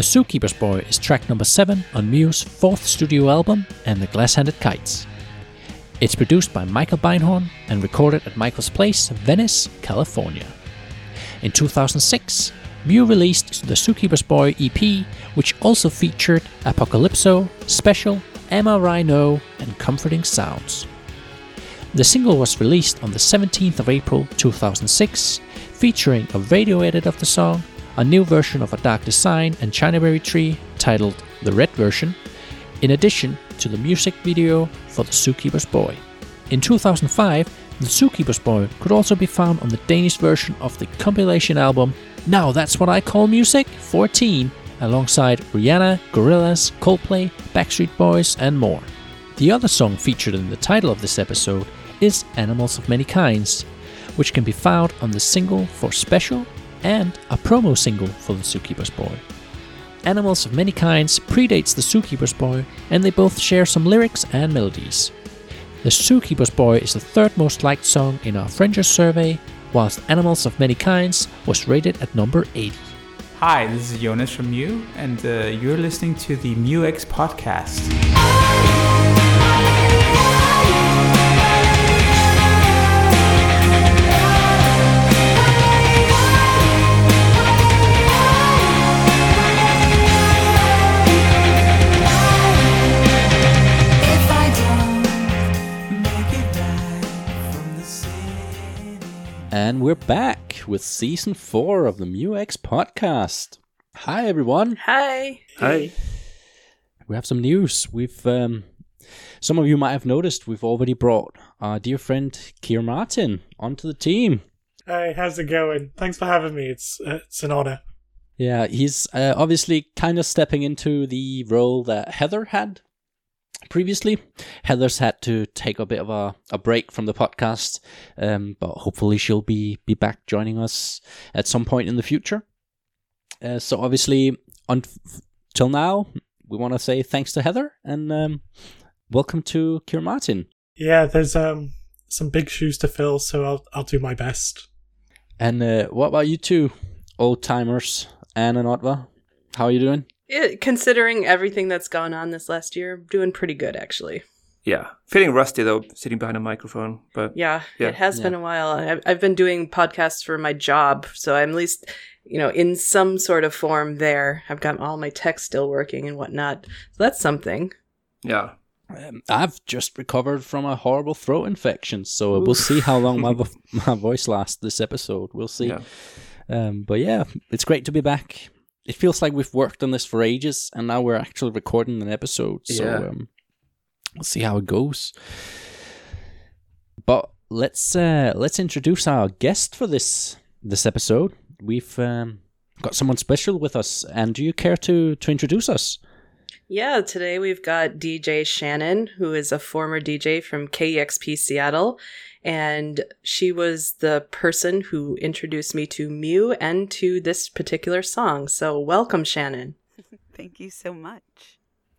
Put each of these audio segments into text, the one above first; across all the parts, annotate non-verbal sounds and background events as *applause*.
The Zookeeper's Boy is track number 7 on Mew's fourth studio album, And the Glass Handed Kites. It's produced by Michael Beinhorn and recorded at Michael's Place, Venice, California. In 2006, Mew released the Zookeeper's Boy EP, which also featured Apocalypso, Special, Emma Rhino, and Comforting Sounds. The single was released on the 17th of April 2006, featuring a radio edit of the song, a new version of A Dark Design and Chinaberry Tree titled The Red Version, in addition to the music video for The Zookeeper's Boy. In 2005, The Zookeeper's Boy could also be found on the Danish version of the compilation album Now That's What I Call Music 14, alongside Rihanna, Gorillaz, Coldplay, Backstreet Boys, and more. The other song featured in the title of this episode is Animals of Many Kinds, which can be found on the single for Special and a promo single for The Zookeeper's Boy. Animals of Many Kinds predates The Zookeeper's Boy, and they both share some lyrics and melodies. The Zookeeper's Boy is the third most liked song in our Friendster survey, whilst Animals of Many Kinds was rated at number 80. Hi, this is Jonas from Mew, and uh, you're listening to the Mew X podcast. And we're back with season four of the Mew X podcast. Hi, everyone. Hi. Hi. We have some news. We've, um, some of you might have noticed, we've already brought our dear friend Keir Martin onto the team. Hey, how's it going? Thanks for having me. It's uh, it's an honor. Yeah, he's uh, obviously kind of stepping into the role that Heather had previously. Heather's had to take a bit of a, a break from the podcast, um, but hopefully she'll be, be back joining us at some point in the future. Uh, so obviously, until now, we want to say thanks to Heather and um, welcome to Keir Martin. Yeah, there's um some big shoes to fill, so I'll I'll do my best. And uh, what about you two, old timers, Ann and Oddvar? How are you doing? Yeah, considering everything that's gone on this last year, doing pretty good actually. Yeah, feeling rusty though, sitting behind a microphone. But Yeah, Yeah. it has Yeah. been a while. I've, I've been doing podcasts for my job, so I'm at least, you know, in some sort of form there. I've got all my tech still working and whatnot. So that's something. yeah, Um, I've just recovered from a horrible throat infection, so we'll see how long my vo- *laughs* my voice lasts this episode. We'll see. yeah, Um, but yeah, it's great to be back. It feels like we've worked on this for ages, and now we're actually recording an episode. So Yeah. um, we'll see how it goes. But let's uh, let's introduce our guest for this this episode. We've um, got someone special with us, and do you care to to introduce us? Yeah, today we've got DJ Shannon, who is a former DJ from KEXP Seattle. And she was the person who introduced me to Mew and to this particular song. So, welcome, Shannon. *laughs* Thank you so much.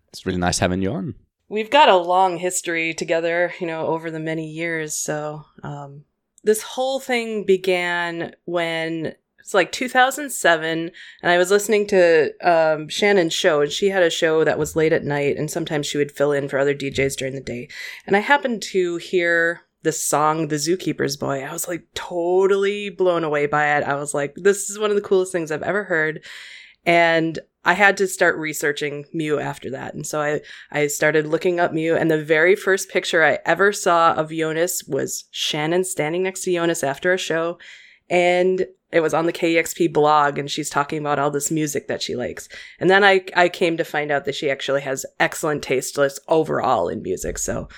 It's really nice having you on. We've got a long history together, you know, over the many years. So, um, this whole thing began when it's like 2007, and I was listening to um, Shannon's show, and she had a show that was late at night, and sometimes she would fill in for other DJs during the day. And I happened to hear this song, The Zookeeper's Boy. I was like totally blown away by it. I was like, this is one of the coolest things I've ever heard. And I had to start researching Mew after that. And so I, I started looking up Mew, and the very first picture I ever saw of Jonas was Shannon standing next to Jonas after a show. And it was on the KEXP blog, and she's talking about all this music that she likes. And then I, I came to find out that she actually has excellent taste just overall in music. So,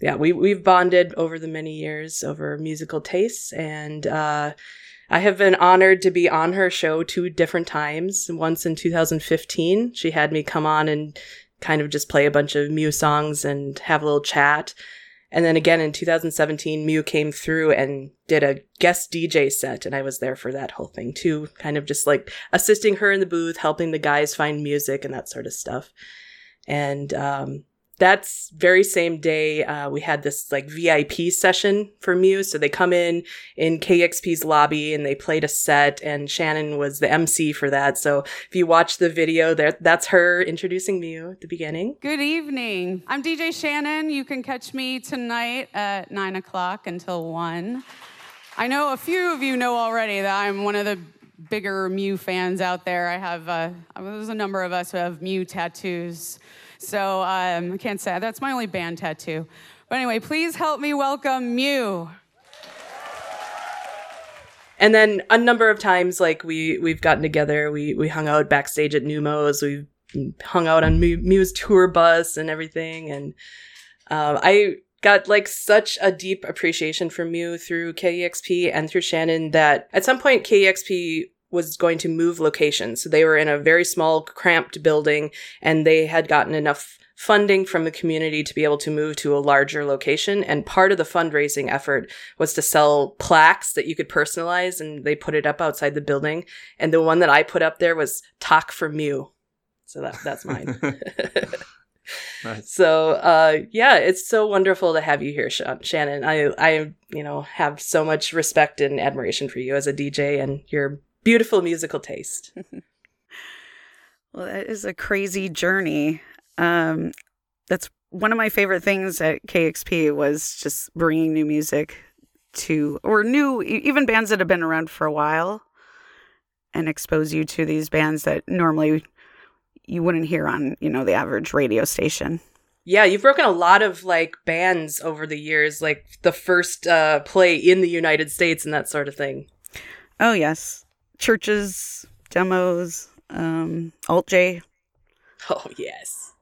yeah, we, we've bonded over the many years over musical tastes. And uh, I have been honored to be on her show two different times. Once in 2015, she had me come on and kind of just play a bunch of Mew songs and have a little chat. And then again in 2017, Mew came through and did a guest DJ set, and I was there for that whole thing too, kind of just like assisting her in the booth, helping the guys find music and that sort of stuff. And um, that's very same day uh, we had this like vip session for muse so they come in in kexp's lobby and they played a set and shannon was the mc for that so if you watch the video there that's her introducing mew at the beginning Good evening. I'm DJ Shannon. You can catch me tonight at 9 o'clock until 1. I know a few of you know already that I'm one of the bigger Mew fans out there. I have, uh, there's a number of us who have Mew tattoos. So um, I can't say, that's my only band tattoo. But anyway, please help me welcome Mew. and then a number of times like we we've gotten together we we hung out backstage at neumos we hung out on Mew's tour bus and everything and um, i got like such a deep appreciation for mew through kexp and through shannon that at some point kexp was going to move locations. So they were in a very small cramped building and they had gotten enough funding from the community to be able to move to a larger location. And part of the fundraising effort was to sell plaques that you could personalize and they put it up outside the building. And the one that i put up there was talk for mew. So that, that's mine. *laughs* *laughs* Nice. so uh, yeah it's so wonderful to have you here Sha- shannon. I i you know have so much respect and admiration for you as a dj and your beautiful musical taste *laughs* Well, that is a crazy journey. Um, that's one of my favorite things at KEXP was just bringing new music to, or new, even bands that have been around for a while and expose you to these bands that normally you wouldn't hear on, you know, the average radio station. Yeah, you've broken a lot of like bands over the years, like the first uh, play in the United States and that sort of thing. Oh, yes. CHVRCHES, demos, um, Alt J Oh yes.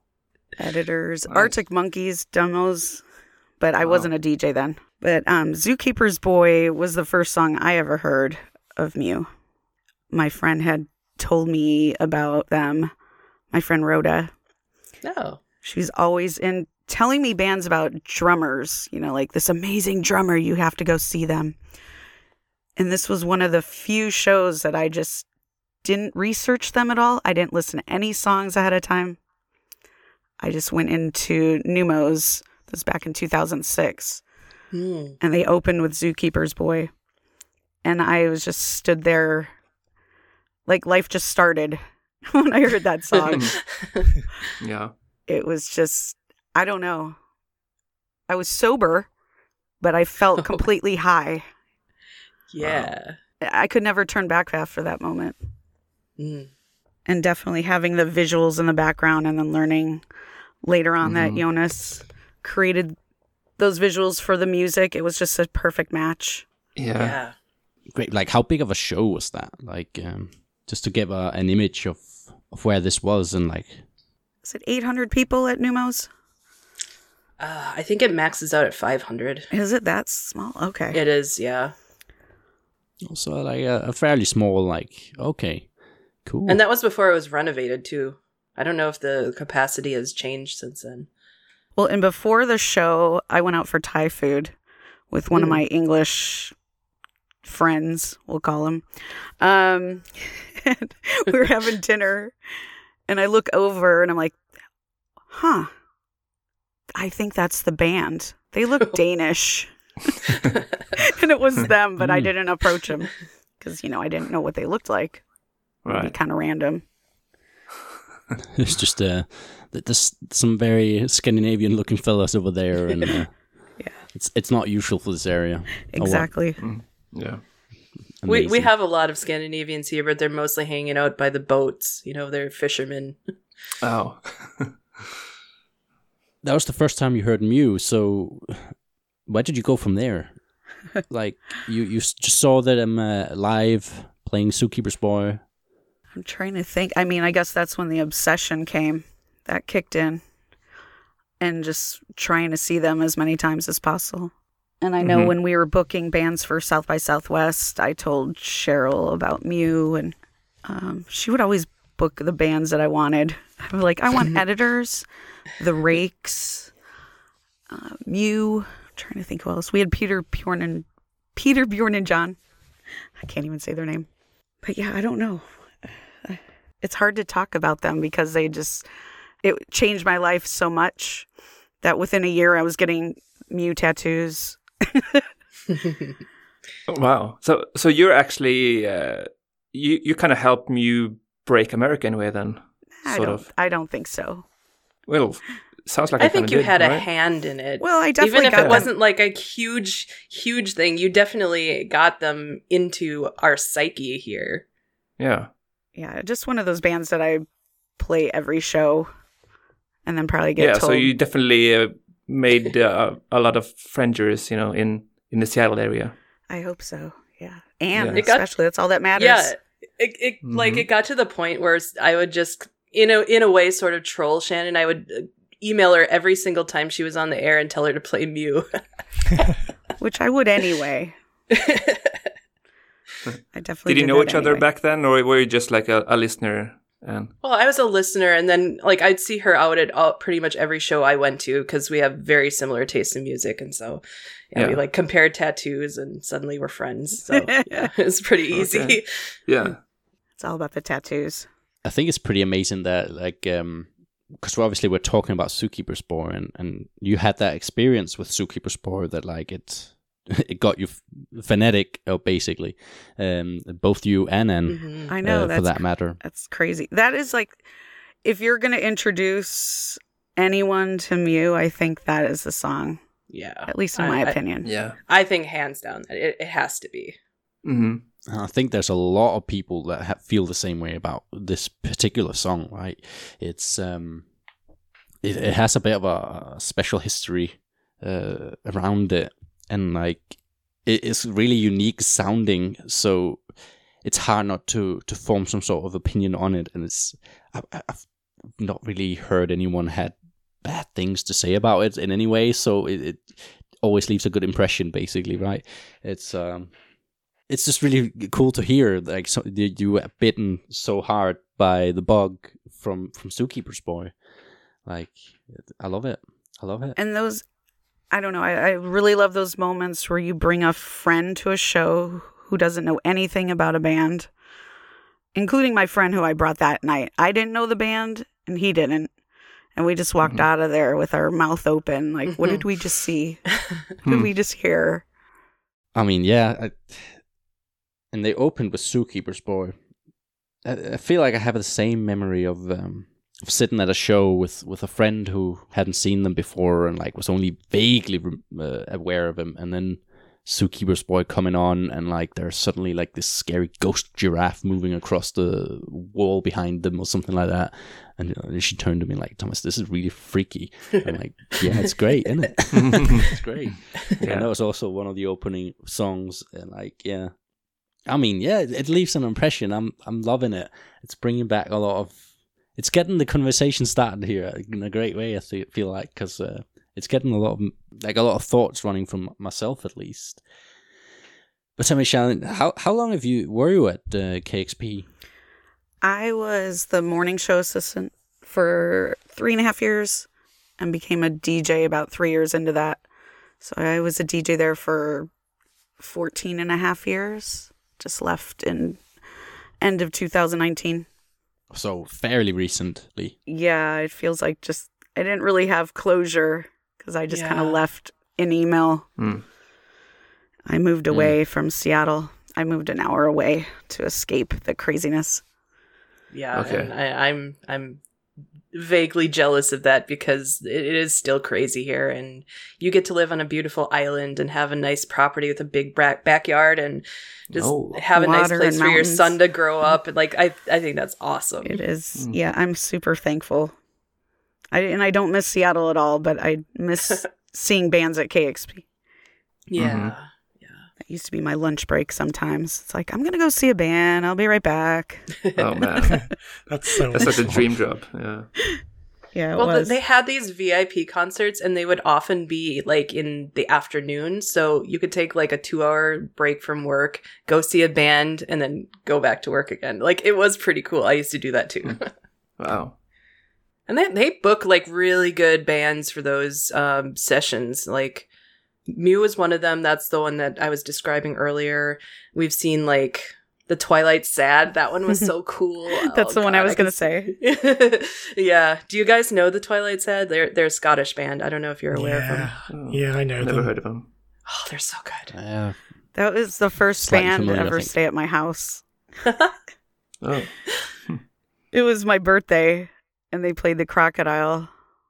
editors, Nice. Arctic Monkeys demos, but I wasn't a DJ then. But um, Zookeeper's Boy was the first song I ever heard of Mew. My friend had told me about them. My friend Rhoda. Oh. She's always in telling me bands about drummers, you know, like this amazing drummer, you have to go see them. And this was one of the few shows that I just didn't research them at all. I didn't listen to any songs ahead of time. I just went into Neumos. This was back in 2006. Hmm. And they opened with Zookeeper's Boy. And I was just stood there like life just started *laughs* when I heard that song *laughs* yeah. it was just I don't know. I was sober, but I felt *laughs* completely high. Yeah. I could never turn back after that moment. Mm. And definitely having the visuals in the background and then learning later on that Mhm. Jonas created those visuals for the music. It was just a perfect match. Yeah. Yeah. Great. Like, how big of a show was that? Like, um, just to give a, an image of of where this was and like, Is it 800 people at Neumos? Uh, I think it maxes out at 500. Is it that small? Okay. It is, yeah. Also like a, a fairly small. Like, okay, cool. And that was before it was renovated too. I don't know if the capacity has changed since then. Well, and before the show, I went out for Thai food with one of Mm. my English friends, we'll call him. Um, and *laughs* we were having *laughs* dinner, and I look over and I'm like, huh, I think that's the band. They look *laughs* Danish. *laughs* and it was them, but I Mm. didn't approach them because, you know, I didn't know what they looked like. It'd be Right. kind of random. *laughs* it's just uh, th- there's some very Scandinavian looking fellas over there, and uh, *laughs* Yeah. it's it's not usual for this area. Oh, wow. Exactly. Yeah. We we have a lot of Scandinavians here, but they're mostly hanging out by the boats. You know, they're fishermen. Oh. that was the first time you heard Mew. So, where did you go from there? *laughs* like, you you just saw that I'm uh, live playing Zookeeper's Boy. I'm trying to think. I mean, I guess that's when the obsession came. That kicked in. And just trying to see them as many times as possible. And I know Mhm. when we were booking bands for South by Southwest, I told Cheryl about Mew, and um, she would always book the bands that I wanted. *laughs* I'm like, I want *laughs* editors, the Rakes, uh, Mew. Trying to think who else. We had Peter Bjorn and Peter Bjorn and John. I can't even say their name. But yeah, I don't know it's hard to talk about them because they just it changed my life so much that within a year I was getting Mew tattoos. *laughs* Wow. So so you're actually uh, you you kind of helped Mew break America in a way then, I sort don't. of. I don't think so. Well, sounds like I you think you did, had a hand in it. Well, I definitely Even if got it them. wasn't like a huge, huge thing, you definitely got them into our psyche here. Yeah. Yeah, just one of those bands that I play every show, and then probably get yeah. told. So you definitely uh, made uh, a lot of friends, you know, in in the Seattle area. I hope so. Yeah, and Yeah. It got- especially that's all that matters. Yeah, it, it like Mhm. it got to the point where I would just, in a in a way, sort of troll Shannon. I would uh, email her every single time she was on the air and tell her to play Mew. *laughs* which I would anyway. *laughs* I definitely Did you know that each other back then, or were you just like a, a listener? And Well, I was a listener, and then like I'd see her out at all, pretty much every show I went to because we have very similar tastes in music, and so yeah, we like compared tattoos, and suddenly we're friends. So *laughs* yeah, it's pretty easy. Okay. yeah, It's all about the tattoos. I think it's pretty amazing that like um because obviously we're talking about Zookeeper's Boy and, and you had that experience with Zookeeper's Boy that like it *laughs* it got you f- phonetic uh, basically um both you and Ann Mhm. I know uh, for that matter that's crazy. That is like, if you're gonna introduce anyone to Mew, I think that is the song. Yeah, At least in I- my I- opinion. yeah. I think hands down it, it has to be. hmm And I think there's a lot of people that ha- feel the same way about this particular song, right? It's um, it, it has a bit of a, special history uh, around it, and like it is really unique sounding. So it's hard not to to form some sort of opinion on it, and it's I- I've not really heard anyone had bad things to say about it in any way. So it, it always leaves a good impression, basically, right? It's um it's just really cool to hear like so, you you were bitten so hard by the bug from from Zookeeper's Boy. Like I love it. I love it. And those, I don't know, I, I really love those moments where you bring a friend to a show who doesn't know anything about a band, including my friend who I brought that night. I didn't know the band and he didn't. And we just walked Mhm. out of there with our mouth open. Like, what did we just see? What *laughs* did we just hear? I mean, yeah. I, and they opened with Zookeeper's Boy. I, I feel like I have the same memory of um, of sitting at a show with, with a friend who hadn't seen them before and like was only vaguely uh, aware of him, and then Zookeeper's Boy coming on, and like there's suddenly like this scary ghost giraffe moving across the wall behind them or something like that. And, uh, and she turned to me like, Thomas, this is really freaky. I'm like, *laughs* yeah, it's great, isn't it? *laughs* it's great. *laughs* Yeah. And that was also one of the opening songs. And like, yeah, I mean, yeah, it, leaves an impression. I'm, I'm loving it. It's bringing back a lot of. It's getting the conversation started here in a great way. I fe- feel like because uh, it's getting a lot of like a lot of thoughts running from myself at least. But tell me, Shannon, how how long have you were you at uh, KEXP? I was the morning show assistant for three and a half years and became a DJ about three years into that. So I was a DJ there for 14 and a half years. Just left in end of 2019. So fairly recently. Yeah, it feels like just I didn't really have closure because I just kind of left an email. Mm. I moved away from Seattle. I moved an hour away to escape the craziness. Yeah, Okay. and I, I'm I'm vaguely jealous of that because it it is still crazy here, and you get to live on a beautiful island and have a nice property with a big bra- backyard and just Oh. have a nice place for your son to grow up. And like I I think that's awesome. It is. Mm. Yeah, I'm super thankful. I and I don't miss Seattle at all, but I miss *laughs* seeing bands at KEXP. Yeah. Mhm. That used to be my lunch break sometimes. It's like, I'm going to go see a band. I'll be right back. *laughs* Oh man, *laughs* That's so that's like a *laughs* dream job. Yeah. Yeah, it Well, was. they had these VIP concerts, and they would often be like in the afternoon. So you could take like a two-hour break from work, go see a band, and then go back to work again. Like it was pretty cool. I used to do that too. Wow. And they they book like really good bands for those um, sessions. Like Mew is one of them. That's the one that I was describing earlier. We've seen like The Twilight Sad. That one was so *laughs* cool. That's Oh, the one I was can gonna say. *laughs* yeah. Do you guys know the Twilight Sad? They're they're a Scottish band. I don't know if you're aware of them. Yeah, Oh, yeah, I know Never them. heard of them. Oh, they're so good. Uh, That was the first Slightly band to familiar, I ever stay at my house. *laughs* Oh, It was my birthday, and they played the Crocodile.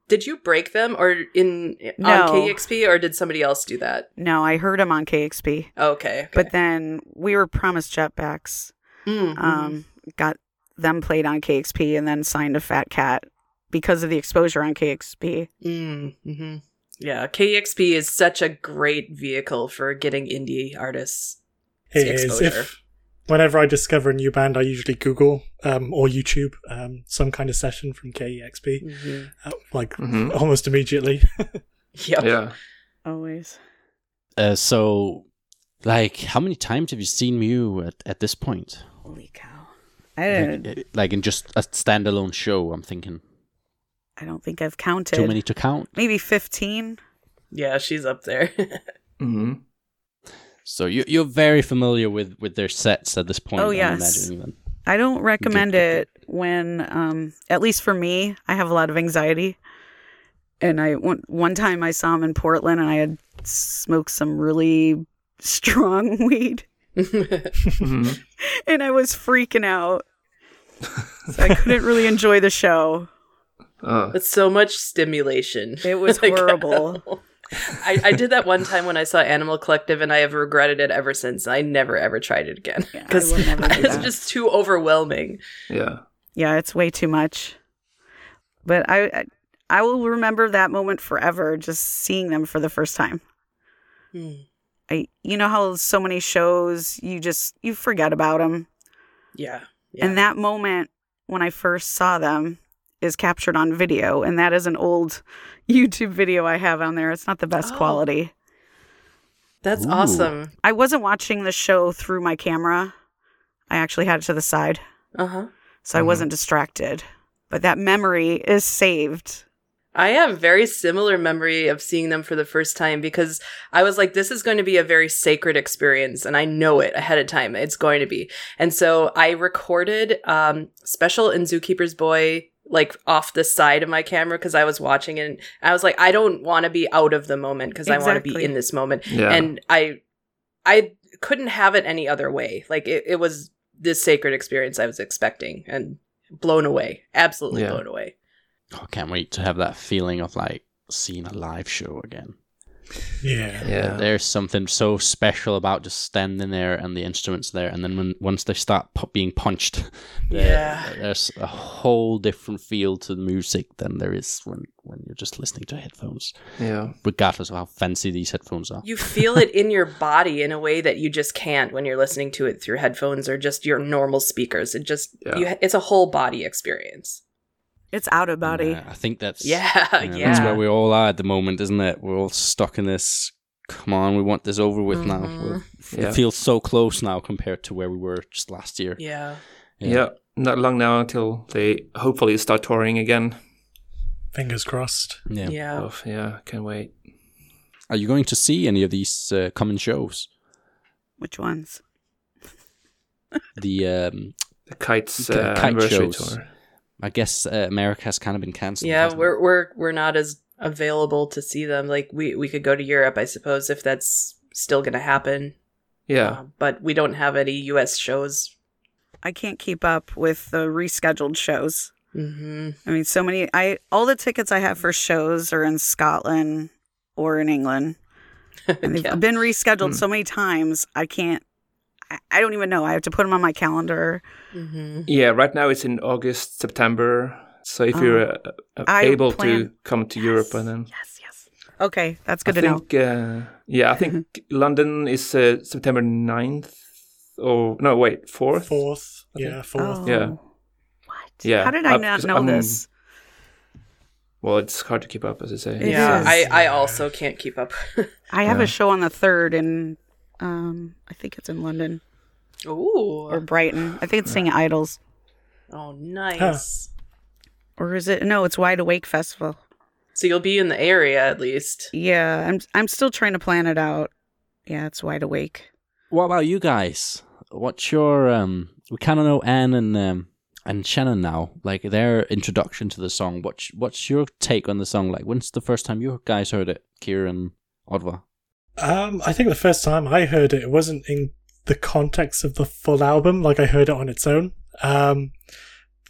Did you break them or in No. on KEXP or did somebody else do that? No, I heard him on KEXP, Okay. okay. but then We Were Promised Jetpacks. Mm, mhm. Um, got them played on KEXP, and then signed a Fat Cat because of the exposure on KEXP. Mm, hmm Yeah, KEXP is such a great vehicle for getting indie artists. It exposure. is. If whenever I discover a new band, I usually Google um, or YouTube um, some kind of session from KEXP, Mhm. uh, like Mhm. almost immediately. *laughs* Yep. yeah. Always. uh, so, like, how many times have you seen Mew at, at this point? Holy cow! I didn't. Like, uh, like in just a standalone show, I'm thinking. I don't think I've counted. Too many to count. Maybe fifteen. Yeah, she's up there. *laughs* hmm So you, you're very familiar with, with their sets at this point. Oh, I'm yes. imagining then. I don't recommend Good, it when, um, at least for me, I have a lot of anxiety. And I one one time I saw him in Portland, and I had smoked some really *laughs* strong weed, hmm *laughs* and I was freaking out. So I couldn't really enjoy the show. *laughs* Oh, it's so much stimulation. It was Like, horrible. I, I did that one time when I saw Animal Collective, and I have regretted it ever since. I never ever tried it again because *laughs* would never do it's that. just too overwhelming. yeah. Yeah, it's way too much. But I, I I will remember that moment forever, just seeing them for the first time. Hmm. I, you know how so many shows you just you forget about them, Yeah, yeah. and that moment when I first saw them is captured on video, and that is an old *laughs* YouTube video I have on there. It's not the best Oh. quality. That's Ooh. awesome. I wasn't watching the show through my camera. I actually had it to the side, Uh huh. so I Mhm. wasn't distracted. But that memory is saved. I have very similar memory of seeing them for the first time because I was like, this is going to be a very sacred experience, and I know it ahead of time. It's going to be. And so I recorded um, Special and Zookeeper's Boy like off the side of my camera because I was watching it. And I was like, I don't want to be out of the moment because I want to be in this moment. Yeah. And I, I couldn't have it any other way. Like it, it was this sacred experience I was expecting and blown away. Absolutely Yeah. blown away. Oh, I can't wait to have that feeling of like seeing a live show again. Yeah. yeah. There's something so special about just standing there and the instruments there, and then when once they start pu- being punched, *laughs* Yeah. there's a whole different feel to the music than there is when when you're just listening to headphones, Yeah. regardless of how fancy these headphones are. you feel it in your body in a way that you just can't when you're listening to it through headphones or just your normal speakers. It just Yeah. you, it's a whole body experience. It's out of body. Yeah, I think that's Yeah, you know, yeah. That's where we all are at the moment, isn't it? We're all stuck in this. Come on, we want this over with now. Mhm. We're- Yeah. It feels so close now compared to where we were just last year. Yeah. yeah. Not long now until they hopefully start touring again. Fingers crossed. yeah. Yeah. Oh, yeah. Can't wait. Are you going to see any of these uh, coming shows? Which ones? The um, The Kites Ki- uh, kite anniversary shows. tour. I guess uh, America has kind of been cancelled. Yeah, hasn't it? we're we're we're not as available to see them. Like we we could go to Europe, I suppose, if that's still going to happen. Yeah. Uh, but we don't have any U.S. shows. I can't keep up with the rescheduled shows. hmm I mean, so many. I all the tickets I have for shows are in Scotland or in England, *laughs* and they've yeah. been rescheduled Hmm. so many times. I can't. I, I don't even know. I have to put them on my calendar. hmm Yeah. Right now it's in August, September. So if Oh. you're uh, uh, I able to come to Europe, and then Yes, yes. Okay, that's good I to know. think, uh, yeah, I think *laughs* London is uh, September 9th. Or no, wait, fourth. Fourth. Yeah, fourth. Oh. Yeah. What? Yeah. How did I not 'cause know I'm- this? Well, it's hard to keep up, as I say. It Yeah, is. I I also can't keep up. *laughs* I have Yeah. a show on the third in, um, I think it's in London Oh. or Brighton. I think it's Singing Idols, Oh, nice. or is it? No, it's Wide Awake Festival. So you'll be in the area at least. Yeah, I'm I'm still trying to plan it out. Yeah, it's Wide Awake. What about you guys? what's your um? We kind of know Ann and um and Shannon now, like their introduction to the song. What's what's your take on the song? Like, when's the first time you guys heard it, Kieran, Oddvar? Um, I think the first time I heard it, it wasn't in the context of the full album. Like I heard it on its own. Um,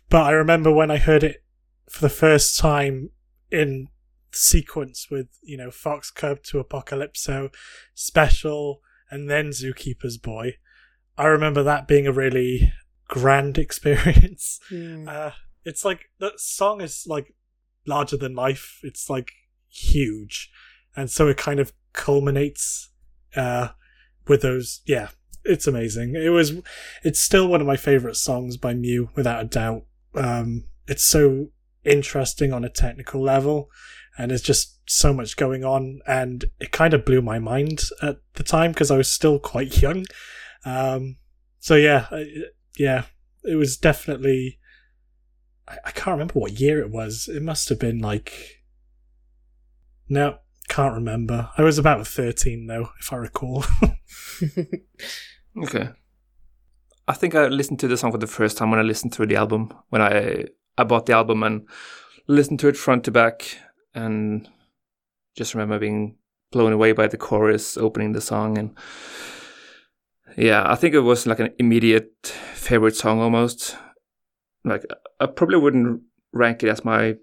but I remember when I heard it for the first time in sequence with you know Fox Cub to Apocalypso, Special, and then Zookeeper's Boy. I remember that being a really grand *laughs* experience. Hmm. Uh, it's like that song is like larger than life. It's like huge, and so it kind of culminates uh, with those. Yeah, it's amazing. It was. It's still one of my favorite songs by Mew, without a doubt. Um, it's so interesting on a technical level, and there's just so much going on, and it kind of blew my mind at the time because I was still quite *laughs* young. Um, so yeah, yeah, it was definitely. I, I can't remember what year it was. It must have been like. No, can't remember. I was about 13 though, if I recall. *laughs* Okay. I think I listened to the song for the first time when I listened through the album. When I I bought the album and listened to it front to back, and just remember being blown away by the chorus opening the song, and yeah, I think it was like an immediate favorite song almost. Like I probably wouldn't rank it as my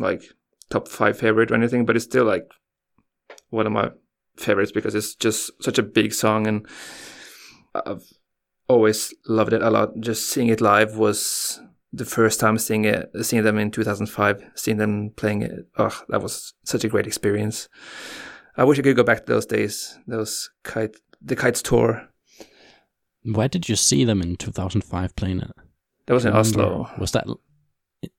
like top five favorite or anything, but it's still like one of my favorites because it's just such a big song and I've always loved it a lot. Just seeing it live was the first time seeing it, seeing them in 2005, seeing them playing it. Oh, that was such a great experience. I wish I could go back to those days, those kite, the kites tour. Where did you see them in 2005 playing it? That was in Oslo. Was that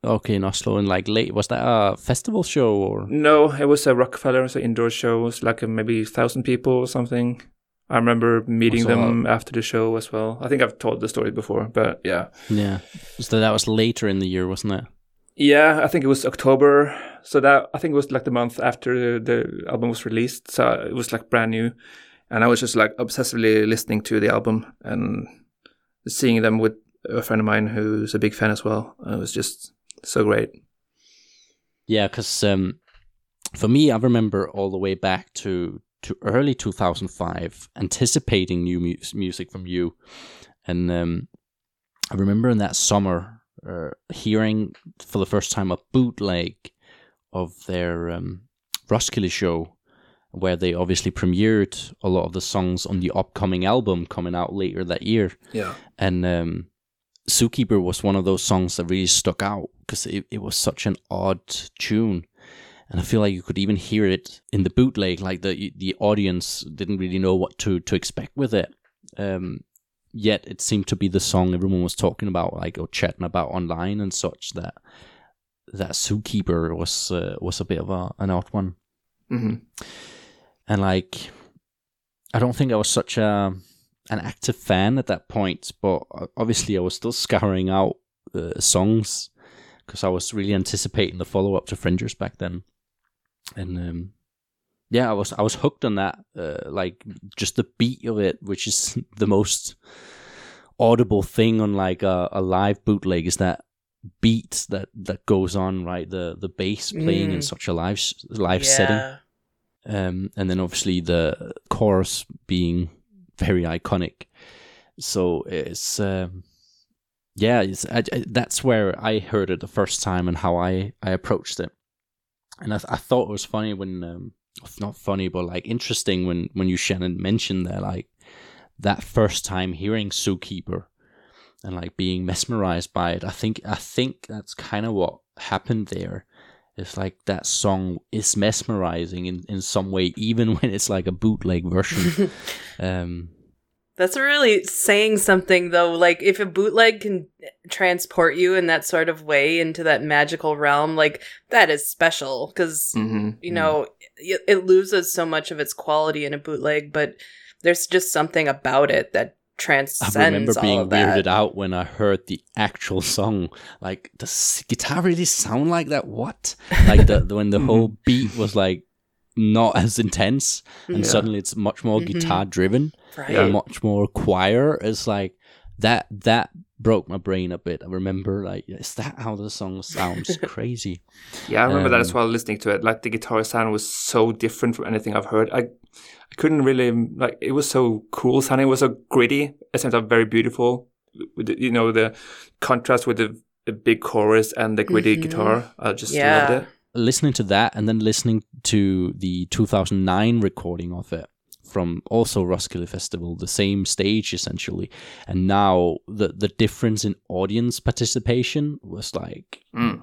okay in Oslo and like late? Was that a festival show or? No, it was a Rockefeller, an indoor show. It was like a, maybe thousand people or something. I remember meeting Also, them after the show as well. I think I've told the story before, but yeah. Yeah, so that was later in the year, wasn't it? Yeah, I think it was October. So that I think it was like the month after the album was released. So it was like brand new, and I was just like obsessively listening to the album and seeing them with a friend of mine who's a big fan as well. It was just so great. Yeah, because um, for me, I remember all the way back to to early 2005, anticipating new mu- music from you, and um, I remember in that summer uh, hearing for the first time a bootleg of their um, Roskilde show, where they obviously premiered a lot of the songs on the upcoming album coming out later that year Yeah. and um, Zookeeper was one of those songs that really stuck out because it, it was such an odd tune, and I feel like you could even hear it in the bootleg. Like the the audience didn't really know what to to expect with it. Um, yet it seemed to be the song everyone was talking about, like or chatting about online and such. That that Zookeeper was uh, was a bit of a, an odd one hmm and like I don't think I was such a an active fan at that point, but obviously I was still scouring out uh, songs because I was really anticipating the follow up to Frengers back then, and um, yeah, I was I was hooked on that. Uh, like just the beat of it, which is *laughs* the most audible thing on like a, a live bootleg, is that beat that that goes on right the the bass playing in Mm. such a live live setting um, and then obviously the chorus being very iconic. So it's um, yeah, it's I, I- that's where I heard it the first time and how I I approached it, and I, th- I thought it was funny when um, not funny but like interesting when when you Shannon mentioned that like that first time hearing Zookeeper and like being mesmerized by it. I think I think that's kind of what happened there. It's like that song is mesmerizing in, in some way, even *laughs* when it's like a bootleg version. *laughs* um, That's really saying something, though. Like, if a bootleg can transport you in that sort of way into that magical realm, like, that is special because, hmm you know, it, it loses so much of its quality in a bootleg, but there's just something about it that I remember being weirded out when I heard the actual song. Like, does guitar really sound like that? What? Like the, when the whole beat was like not as intense, and Yeah. suddenly it's much more Mhm. guitar driven. Right. much more choir. It's like that that broke my brain a bit. I remember like is that how the song sounds? *laughs* Crazy. Yeah, I remember that as Um, well. Listening to it, like the guitar sound was so different from anything I've heard. I, I couldn't really like. It was so cool sounding. It was so gritty. At the same very beautiful. With the, you know the contrast with the, the big chorus and the gritty Mhm. guitar. I just Yeah. loved it. listening to that and then listening to the 2009 recording of it from also Roskilde Festival, the same stage essentially. And now the the difference in audience participation was like Mm.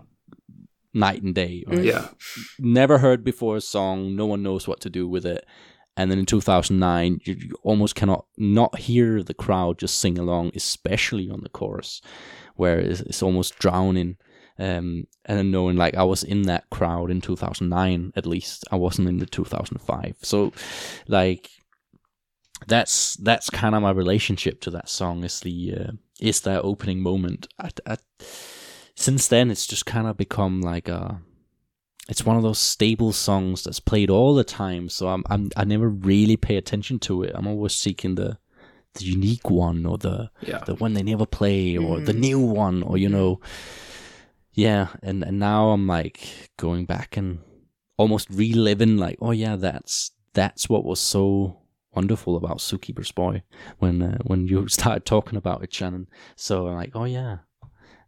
night and day. right? Yeah, Never heard before a song, no one knows what to do with it. And then in 2009, you, you almost cannot not hear the crowd just sing along, especially on the chorus, where it's, it's almost drowning. Um, and then knowing like I was in that crowd in 2009 at least, I wasn't in the 2005. So, like, that's that's kind of my relationship to that song. Is the uh, is that opening moment. I, I, since then, it's just kind of become like a it's one of those stable songs that's played all the time. So I'm, I'm I never really pay attention to it. I'm always seeking the the unique one or the yeah. the one they never play or the Mhm. new one or you know yeah and and now i'm like going back and almost reliving like oh yeah that's that's what was so wonderful about zookeeper's boy when uh, when you *laughs* started talking about it shannon so i'm like oh yeah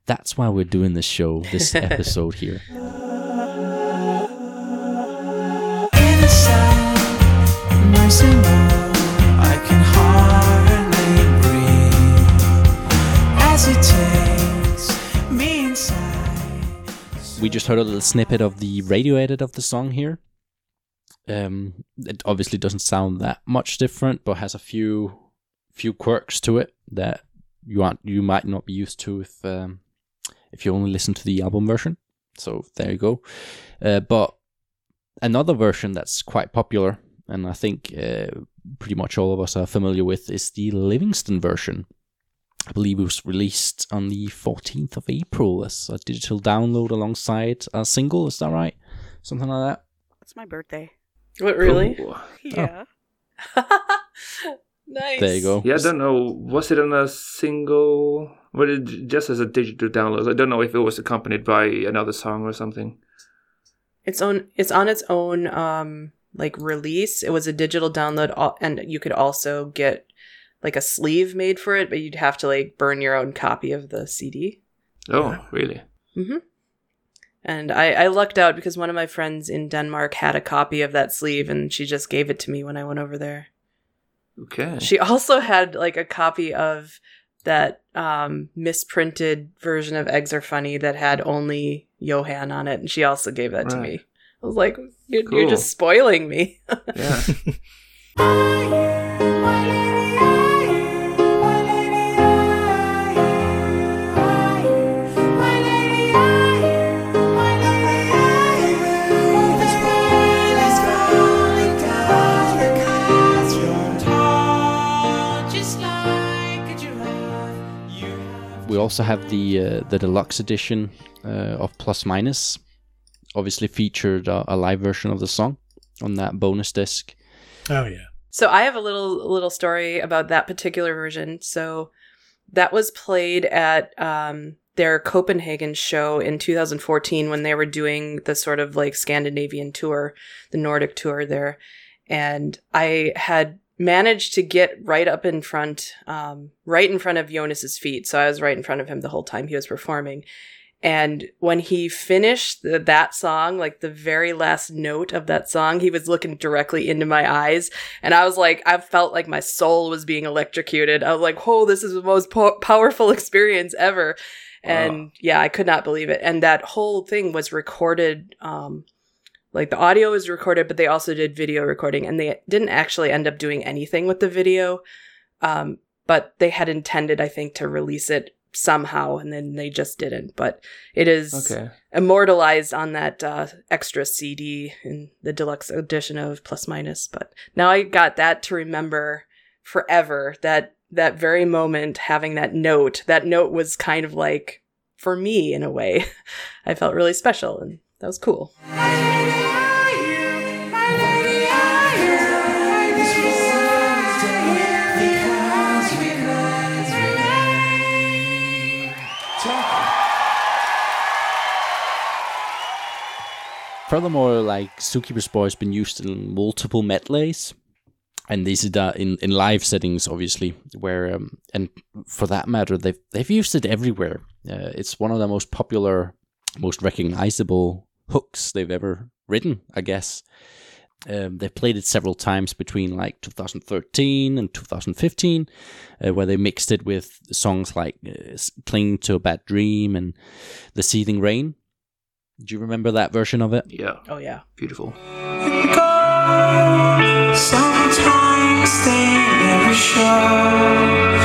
that's why we're doing this show this *laughs* episode here Inside, mercy more, I can hardly breathe as it takes me inside. we just heard a little snippet of the radio edit of the song here. Um, it obviously doesn't sound that much different, but has a few few quirks to it that you aren't you might not be used to if um, if you only listen to the album version. So there you go. Uh, but another version that's quite popular, and I think uh, pretty much all of us are familiar with, is the Livingston version. I believe it was released on the 14th of April as a digital download alongside a single. Is that right? Something like that. It's my birthday. What really? Ooh. Yeah. *laughs* nice. There you go. Yeah, I don't know. Was it on a single? Was it just as a digital download? I don't know if it was accompanied by another song or something. It's on. It's on its own. Um, like release. It was a digital download, and you could also get like a sleeve made for it, but you'd have to like burn your own copy of the CD. Oh, really? Mm-hmm. And I, I lucked out because one of my friends in Denmark had a copy of that sleeve, and she just gave it to me when I went over there. Okay. She also had like a copy of that um, misprinted version of Eggs Are Funny that had only Johan on it, and she also gave that to me. I was like, you're, you're just spoiling me. yeah. *laughs* *laughs* We also have the uh, the deluxe edition uh, of Plus Minus. Obviously featured a, a live version of the song on that bonus disc. Oh yeah. So I have a little little story about that particular version. So that was played at um, their Copenhagen show in 2014 when they were doing the sort of like Scandinavian tour, the Nordic tour there, and I had managed to get right up in front, um, right in front of Jonas's feet. So I was right in front of him the whole time he was performing. And when he finished the, that song, like the very last note of that song, he was looking directly into my eyes. And I was like, I felt like my soul was being electrocuted. I was like, oh, this is the most po- powerful *laughs* experience ever. And yeah, I could not believe it. And that whole thing was recorded. Um, like the audio was recorded, but they also did video recording and they didn't actually end up doing anything with the video. Um, but they had intended, I think, to release it somehow and then they just didn't. But it is Okay. immortalized on that uh, extra CD in the deluxe edition of Plus Minus. But now I got that to remember forever. That that very moment, having that note. That note was kind of like for me in a way. *laughs* I felt really special, and that was cool. Furthermore, like Zookeeper's Boy has been used in multiple medleys, and these are the- in in live settings, obviously. Where um, and for that matter, they've they've used it everywhere. Uh, it's one of the most popular, most recognizable hooks they've ever written, I guess. Um, they played it several times between like 2013 and 2015, uh, where they mixed it with songs like uh, S- "Cling to a Bad Dream" and "The Seething Rain." Do you remember that version of it? Yeah, Oh yeah. beautiful. Sometimes they never show.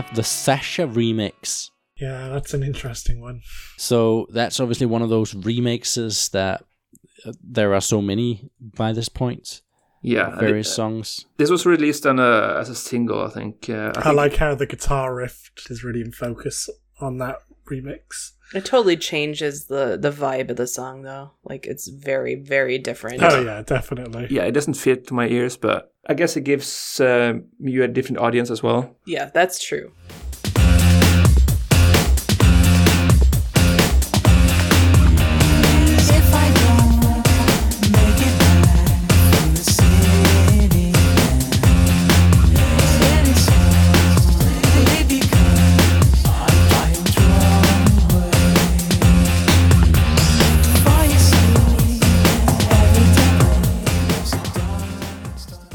Have the Sasha remix. Yeah, that's an interesting one. So that's obviously one of those remixes that uh, there are so many by this point. Yeah, Various it- songs. This was released on a, as a single, I think. Uh, I I, think like how the guitar riff is really in focus on that remix. It totally changes the the vibe of the song though. Like it's very very different. Oh yeah, definitely. Yeah, it doesn't fit to my ears, but I guess it gives uh, you a different audience as well. Yeah, that's true.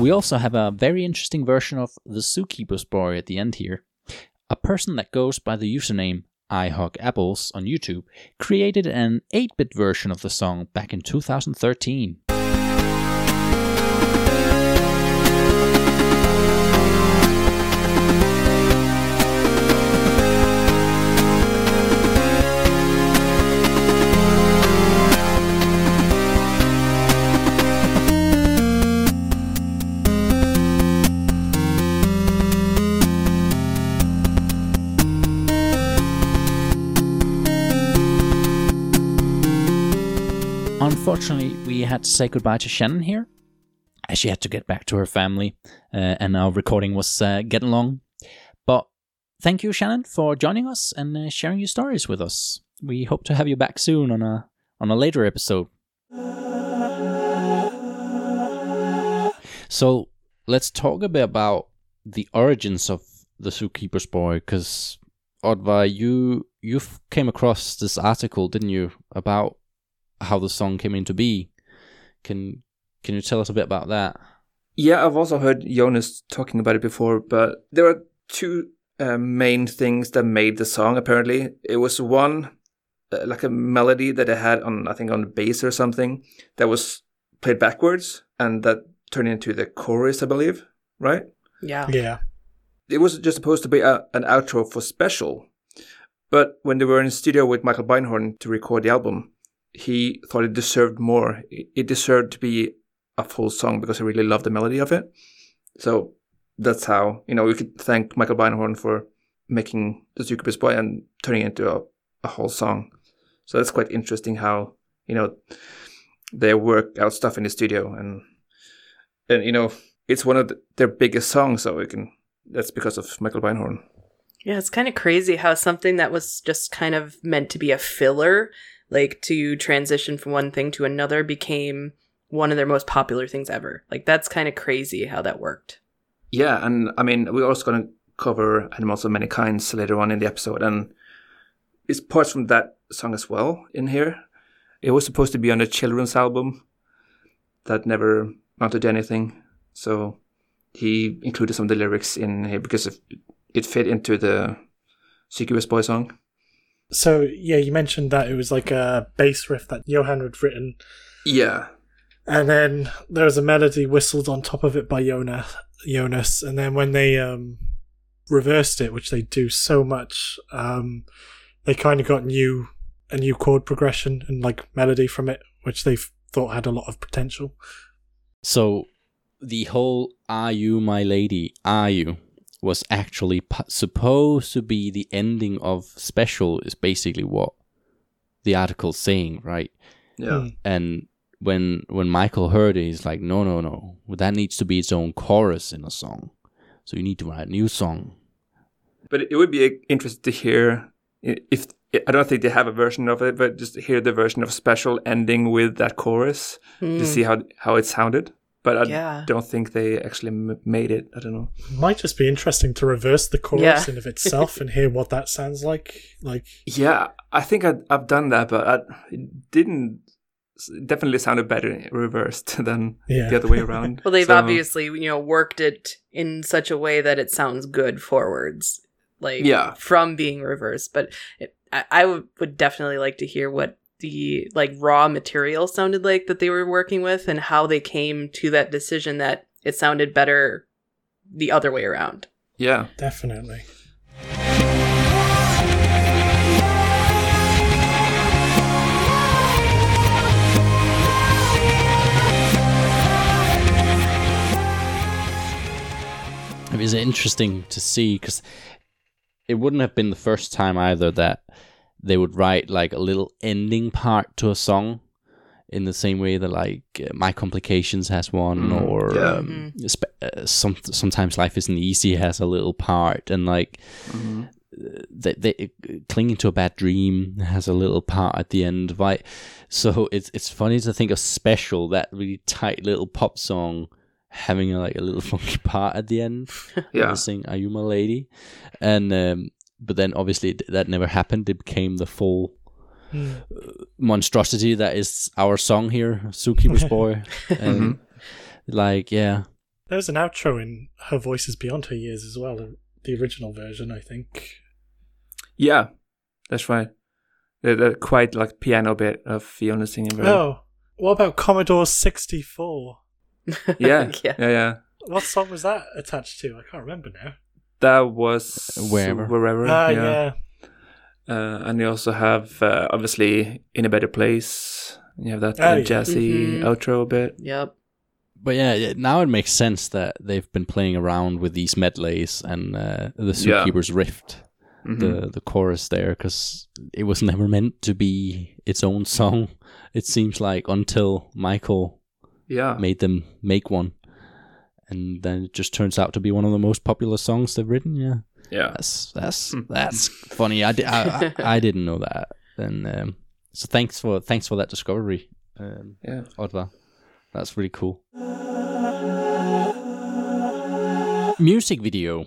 We also have a very interesting version of the Zookeeper's Boy at the end here. A person that goes by the username iHogApples on YouTube created an 8 bit version of the song back in 2013. Unfortunately, we had to say goodbye to Shannon here, as she had to get back to her family, uh, and our recording was uh, getting long. But thank you, Shannon, for joining us and uh, sharing your stories with us. We hope to have you back soon on a on a later episode. So let's talk a bit about the origins of the Zookeeper's Boy, because Oddvar, you you came across this article, didn't you, about how the song came into be? Can can you tell us a bit about that? Yeah, I've also heard Jonas talking about it before, but there are two uh, main things that made the song. Apparently, it was one uh, like a melody that it had on, I think, on the bass or something that was played backwards, and that turned into the chorus, I believe. Right? Yeah. Yeah. It was just supposed to be a, an outro for special, but when they were in the studio with Michael Beinhorn to record the album, he thought it deserved more. It deserved to be a full song because he really loved the melody of it. So that's how you know we could thank Michael Beinhorn for making the Zookeeper's Boy and turning it into a, a whole song. So that's quite interesting how you know they work out stuff in the studio and and you know it's one of the, their biggest songs, so we can that's because of Michael Beinhorn. Yeah, it's kind of crazy how something that was just kind of meant to be a filler, like to transition from one thing to another, became one of their most popular things ever. Like that's kind of crazy how that worked. Yeah, and I mean, we're also going to cover Animals of Many Kinds later on in the episode, and it's parts from that song as well in here. It was supposed to be on a children's album that never amounted to anything, so he included some of the lyrics in here because it fit into the Zookeeper's Boy song. So yeah, you mentioned that it was like a bass riff that Johan had written, Yeah, and then there was a melody whistled on top of it by Jonas. Jonas, and then when they um, reversed it, which they do so much, um, they kind of got new a new chord progression and like melody from it, which they thought had a lot of potential. So the whole "Are you my lady? Are you?" Was actually pu- supposed to be the ending of special. Is basically what the article's saying, right? Yeah. Hmm. And when when Michael heard it, he's like, "No, no, no. That needs to be its own chorus in a song. So you need to write a new song." But it would be interesting to hear if I don't think they have a version of it, but just hear the version of special ending with that chorus to see how how it sounded. But I Yeah. don't think they actually m- made it. I don't know. Might just be interesting to reverse the chorus Yeah. in of itself and hear what that sounds like. Like, Yeah, I think I, I've done that, but I, it didn't. it Definitely sounded better reversed *laughs* than Yeah. the other way around. *laughs* Well, they've So- obviously, you know, worked it in such a way that it sounds good forwards, like Yeah. from being reversed. But it, I, I would, would definitely like to hear what the like raw material sounded like that they were working with, and how they came to that decision that it sounded better the other way around. Yeah, definitely. It was interesting to see because it wouldn't have been the first time either that they would write like a little ending part to a song in the same way that like uh, My Complications has one Mm, or yeah. um, sp- uh, some sometimes Life Isn't Easy has a little part and like Mhm. they, they clinging to a bad dream has a little part at the end right so it's it's funny to think of special that really tight little pop song having a, like a little *laughs* funky part at the end Yeah. yeah sing are you my lady and um but then obviously that never happened it became the full Hmm. monstrosity that is our song here zookeeper's boy *laughs* and like yeah There's an outro in Her Voice is Beyond Her Years as well, the original version, I think. yeah, that's right. The, the quite like piano bit of Fiona singing. Very, Oh, what about Commodore 64? yeah, yeah, *laughs* Yeah. yeah, What song was that attached to? I can't remember now. That was Wherever. wherever. Ah, yeah. yeah. Uh, and you also have uh, obviously in a better place. You have that Oh, uh, yeah. jazzy Mhm. outro bit. Yep. But yeah, yeah, now it makes sense that they've been playing around with these medleys and uh, the Yeah. Zookeeper's Rift, Mhm. the the chorus there, because it was never meant to be its own song. *laughs* It seems like until Michael yeah, made them make one, and then it just turns out to be one of the most popular songs they've written. Yeah, yeah. that's that's Hmm. that's funny. I, di- I, I, *laughs* I didn't know that. And um, so thanks for thanks for that discovery, um, Yeah. Oddvar. That's really cool. Music video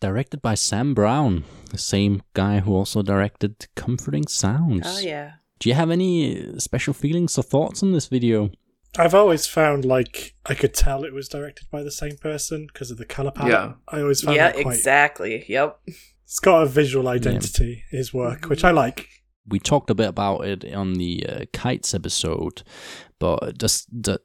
directed by Sam Brown, the same guy who also directed Comforting Sounds. Oh yeah. Do you have any special feelings or thoughts on this video? I've always found like I could tell it was directed by the same person because of the color palette. Yeah. I always found Yeah. that quite. Exactly. Yep. It's got a visual identity. His work, which I like. We talked a bit about it on the uh, Kites episode, but just d-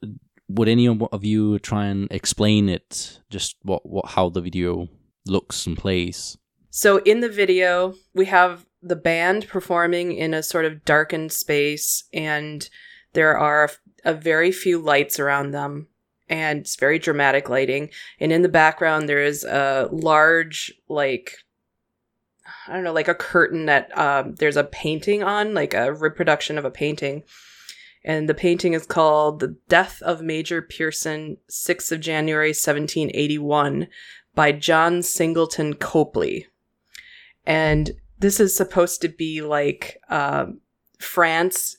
would any of you try and explain it? Just what, what how the video looks and plays? So in the video, we have the band performing in a sort of darkened space, and there are a, very few lights around them, and it's very dramatic lighting. And in the background, there is a large, like, I don't know, like a curtain that um, there's a painting on, like a reproduction of a painting. And the painting is called The Death of Major Peirson, 6th of January, 1781 by John Singleton Copley. And this is supposed to be like um, France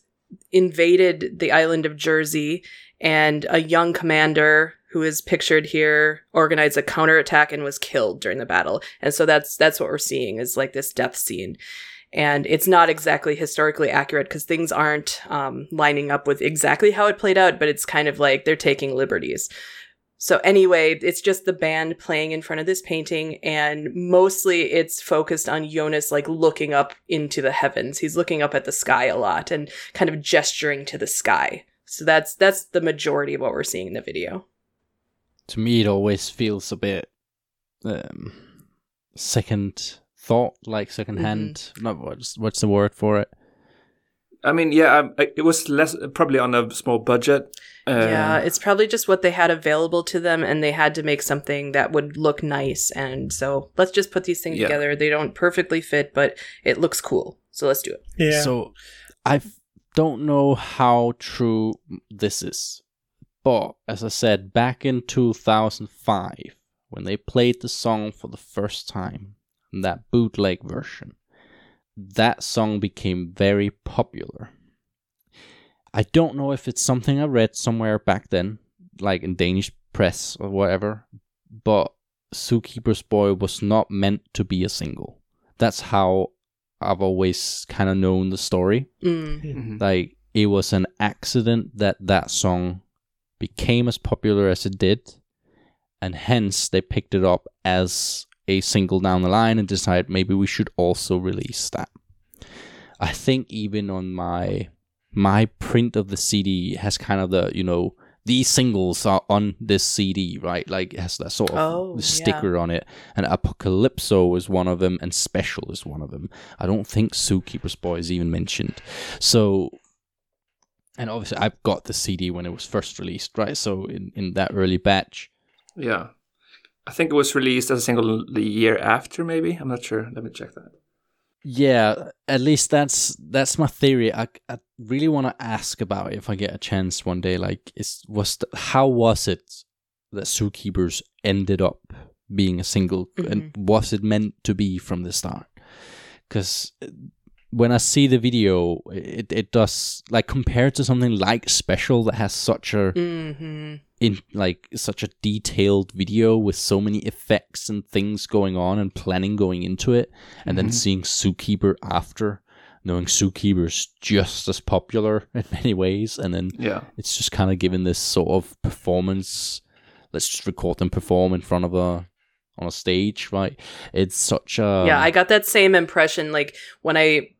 invaded the island of Jersey, and a young commander who is pictured here organized a counterattack and was killed during the battle. And so that's that's what we're seeing is like this death scene. And it's not exactly historically accurate because things aren't um, lining up with exactly how it played out, but it's kind of like they're taking liberties. So anyway, it's just the band playing in front of this painting, and mostly it's focused on Jonas like looking up into the heavens. He's looking up at the sky a lot and kind of gesturing to the sky. So that's that's the majority of what we're seeing in the video. To me, it always feels a bit um, second thought, like second hand. Not what's what's the word for it? I mean, yeah, um, I- it was less probably on a small budget. Uh, yeah, it's probably just what they had available to them, and they had to make something that would look nice. And so let's just put these things Yeah. together. They don't perfectly fit, but it looks cool. So let's do it. Yeah. So I don't know how true this is, but as I said, back in 2005, when they played the song for the first time, that bootleg version, that song became very popular. I don't know if it's something I read somewhere back then, like in Danish press or whatever, but Zookeeper's Boy was not meant to be a single. That's how I've always kind of known the story. Mm. mhm. Like it was an accident that that song became as popular as it did, and hence they picked it up as a single down the line and decide maybe we should also release that. I think even on my my print of the CD has kind of the you know these singles are on this CD, right? Like it has that sort of Oh, sticker on it. And Apocalypso is one of them, and Special is one of them. I don't think Zookeeper's Boy is even mentioned. So, and obviously I've got the CD when it was first released, right? So in in that early batch. Yeah. I think it was released as a single the year after, maybe. I'm not sure. Let me check that. Yeah, at least that's that's my theory. I, I really want to ask about it if I get a chance one day. Like, is was the, how was it that Zookeepers ended up being a single, and mm-hmm. was it meant to be from the start? Because when I see the video, it it does like compared to something like Special that has such a hmm in like such a detailed video with so many effects and things going on and planning going into it and then seeing zookeeper after knowing zookeeper's just as popular *laughs* in many ways and then Yeah. it's just kind of given this sort of performance let's just record them perform in front of a on a stage right it's such a yeah, I got that same impression. Like when I,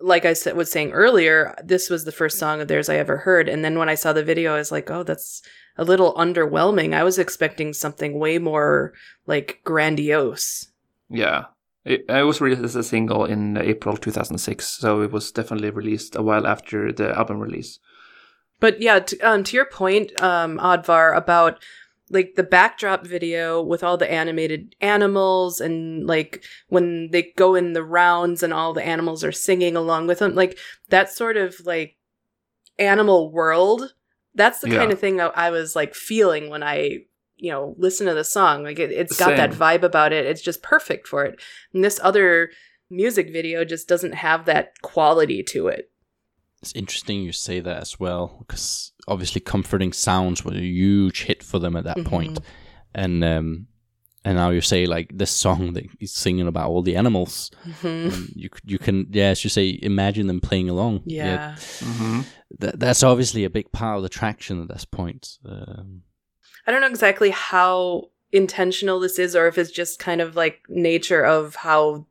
like I said, was saying earlier, this was the first song of theirs I ever heard, and then when I saw the video, I was like, oh, that's a little underwhelming. I was expecting something way more like grandiose. Yeah. It, it was released as a single in April 2006, so it was definitely released a while after the album release. But yeah, t- um, to your point, um, Oddvar, about like the backdrop video with all the animated animals and like when they go in the rounds and all the animals are singing along with them, like that sort of like animal world. That's the Yeah. kind of thing I, I was like feeling when I, you know, listen to the song. Like it, it's got that vibe about it. It's just perfect for it. And this other music video just doesn't have that quality to it. It's interesting you say that as well, because obviously "Comforting Sounds" was a huge hit for them at that point. and um, and now you say like this song that he's singing about all the animals. Mhm. and you c- you can yeah, as you say, imagine them playing along. Yeah. Mm-hmm. that, that's obviously a big part of the traction at this point. Um, I don't know exactly how intentional this is or if it's just kind of like nature of how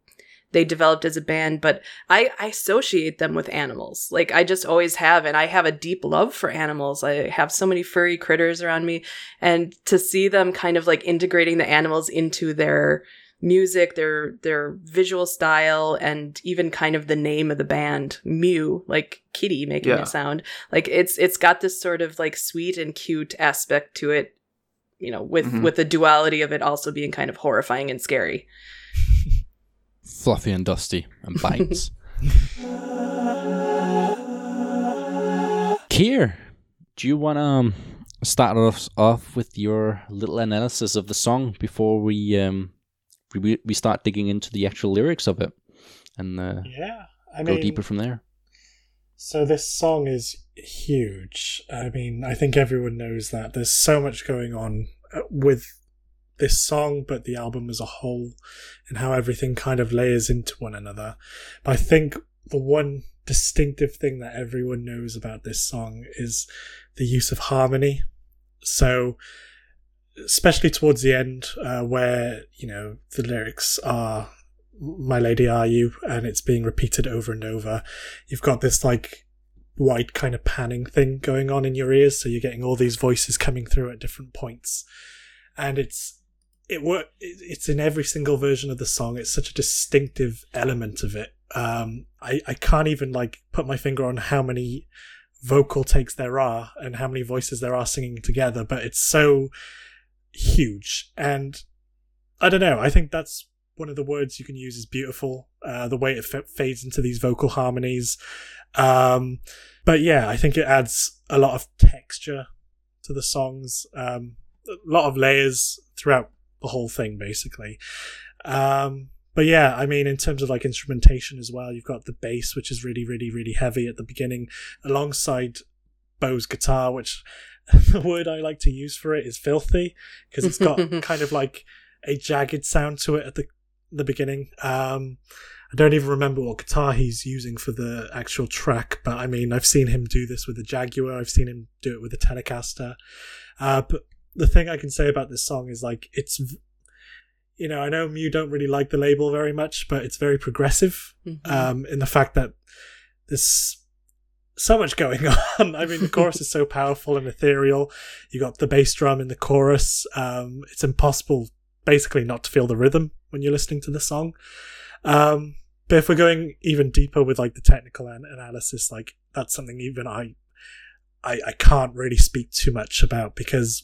they developed as a band, but I, I associate them with animals. Like I just always have, and I have a deep love for animals. I have so many furry critters around me, and to see them kind of like integrating the animals into their music, their their visual style, and even kind of the name of the band, Mew, like kitty making Yeah. a sound. Like it's it's got this sort of like sweet and cute aspect to it, you know, with Mhm. with the duality of it also being kind of horrifying and scary. *laughs* fluffy and dusty and bites. *laughs* Keir, do you want to um, start us off with your little analysis of the song before we um, we, we start digging into the actual lyrics of it and uh, Yeah, I go mean, deeper from there? So this song is huge. I mean, I think everyone knows that. There's so much going on uh, with this song, but the album as a whole, and how everything kind of layers into one another. But I think the one distinctive thing that everyone knows about this song is the use of harmony. So, especially towards the end, uh, where you know the lyrics are "My lady, are you?" and it's being repeated over and over you've got this like white kind of panning thing going on in your ears so you're getting all these voices coming through at different points and it's it work it's in every single version of the song it's such a distinctive element of it Um, I I can't even like put my finger on how many vocal takes there are and how many voices there are singing together, but it's so huge and I don't know. I think that's one of the words you can use is beautiful. Uh, the way it f- fades into these vocal harmonies. Um, but yeah, I think it adds a lot of texture to the songs. Um, a lot of layers throughout the whole thing, basically. Um, but yeah, I mean, in terms of like instrumentation as well, you've got the bass, which is really, really, really heavy at the beginning, alongside Bo's guitar, which *laughs* the word I like to use for it is filthy because it's got *laughs* kind of like a jagged sound to it at the the beginning. Um, I don't even remember what guitar he's using for the actual track, but I mean, I've seen him do this with the Jaguar. I've seen him do it with the Telecaster. Uh, but the thing I can say about this song is like it's, you know, I know Mew don't really like the label very much, but it's very progressive Mhm. um, in the fact that there's so much going *laughs* on. I mean, the chorus is so *laughs* powerful and ethereal. You got the bass drum in the chorus. Um, it's impossible, basically, not to feel the rhythm when you're listening to the song. Um, but if we're going even deeper with like the technical an- analysis, like that's something even I, I, I can't really speak too much about because,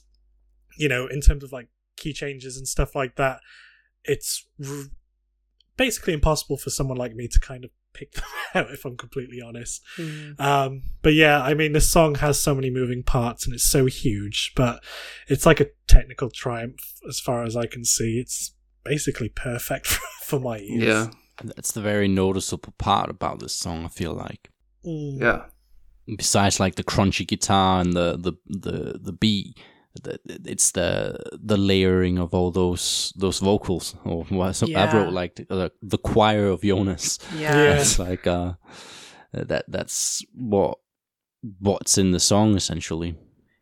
you know, in terms of like key changes and stuff like that, it's r- basically impossible for someone like me to kind of pick *laughs* them out if I'm completely honest. Mhm. Um, but yeah, I mean, this song has so many moving parts and it's so huge, but it's like a technical triumph as far as I can see. It's basically perfect *laughs* for my ears. Yeah, That's the very noticeable part about this song. I feel like, Mm. yeah, besides like the crunchy guitar and the the the the beat, the, it's the the layering of all those those vocals. Or what so I Yeah. wrote like the, the, the choir of Jonas. Yeah. Yeah. It's like uh, that that's what what's in the song essentially.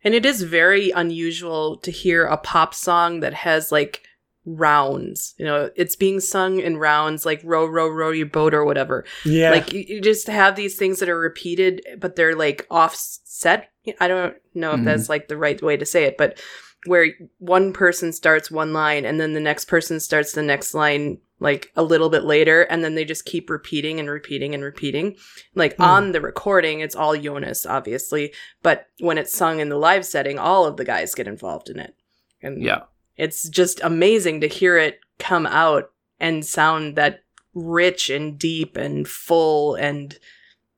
And it is very unusual to hear a pop song that has like rounds. You know, it's being sung in rounds, like row, row, row your boat or whatever. Yeah. Like you, you just have these things that are repeated, but they're like offset. I don't know if Mhm. that's like the right way to say it, but where one person starts one line and then the next person starts the next line like a little bit later and then they just keep repeating and repeating and repeating. Like Hmm. on the recording, it's all Jonas, obviously, but when it's sung in the live setting, all of the guys get involved in it. And yeah. it's just amazing to hear it come out and sound that rich and deep and full and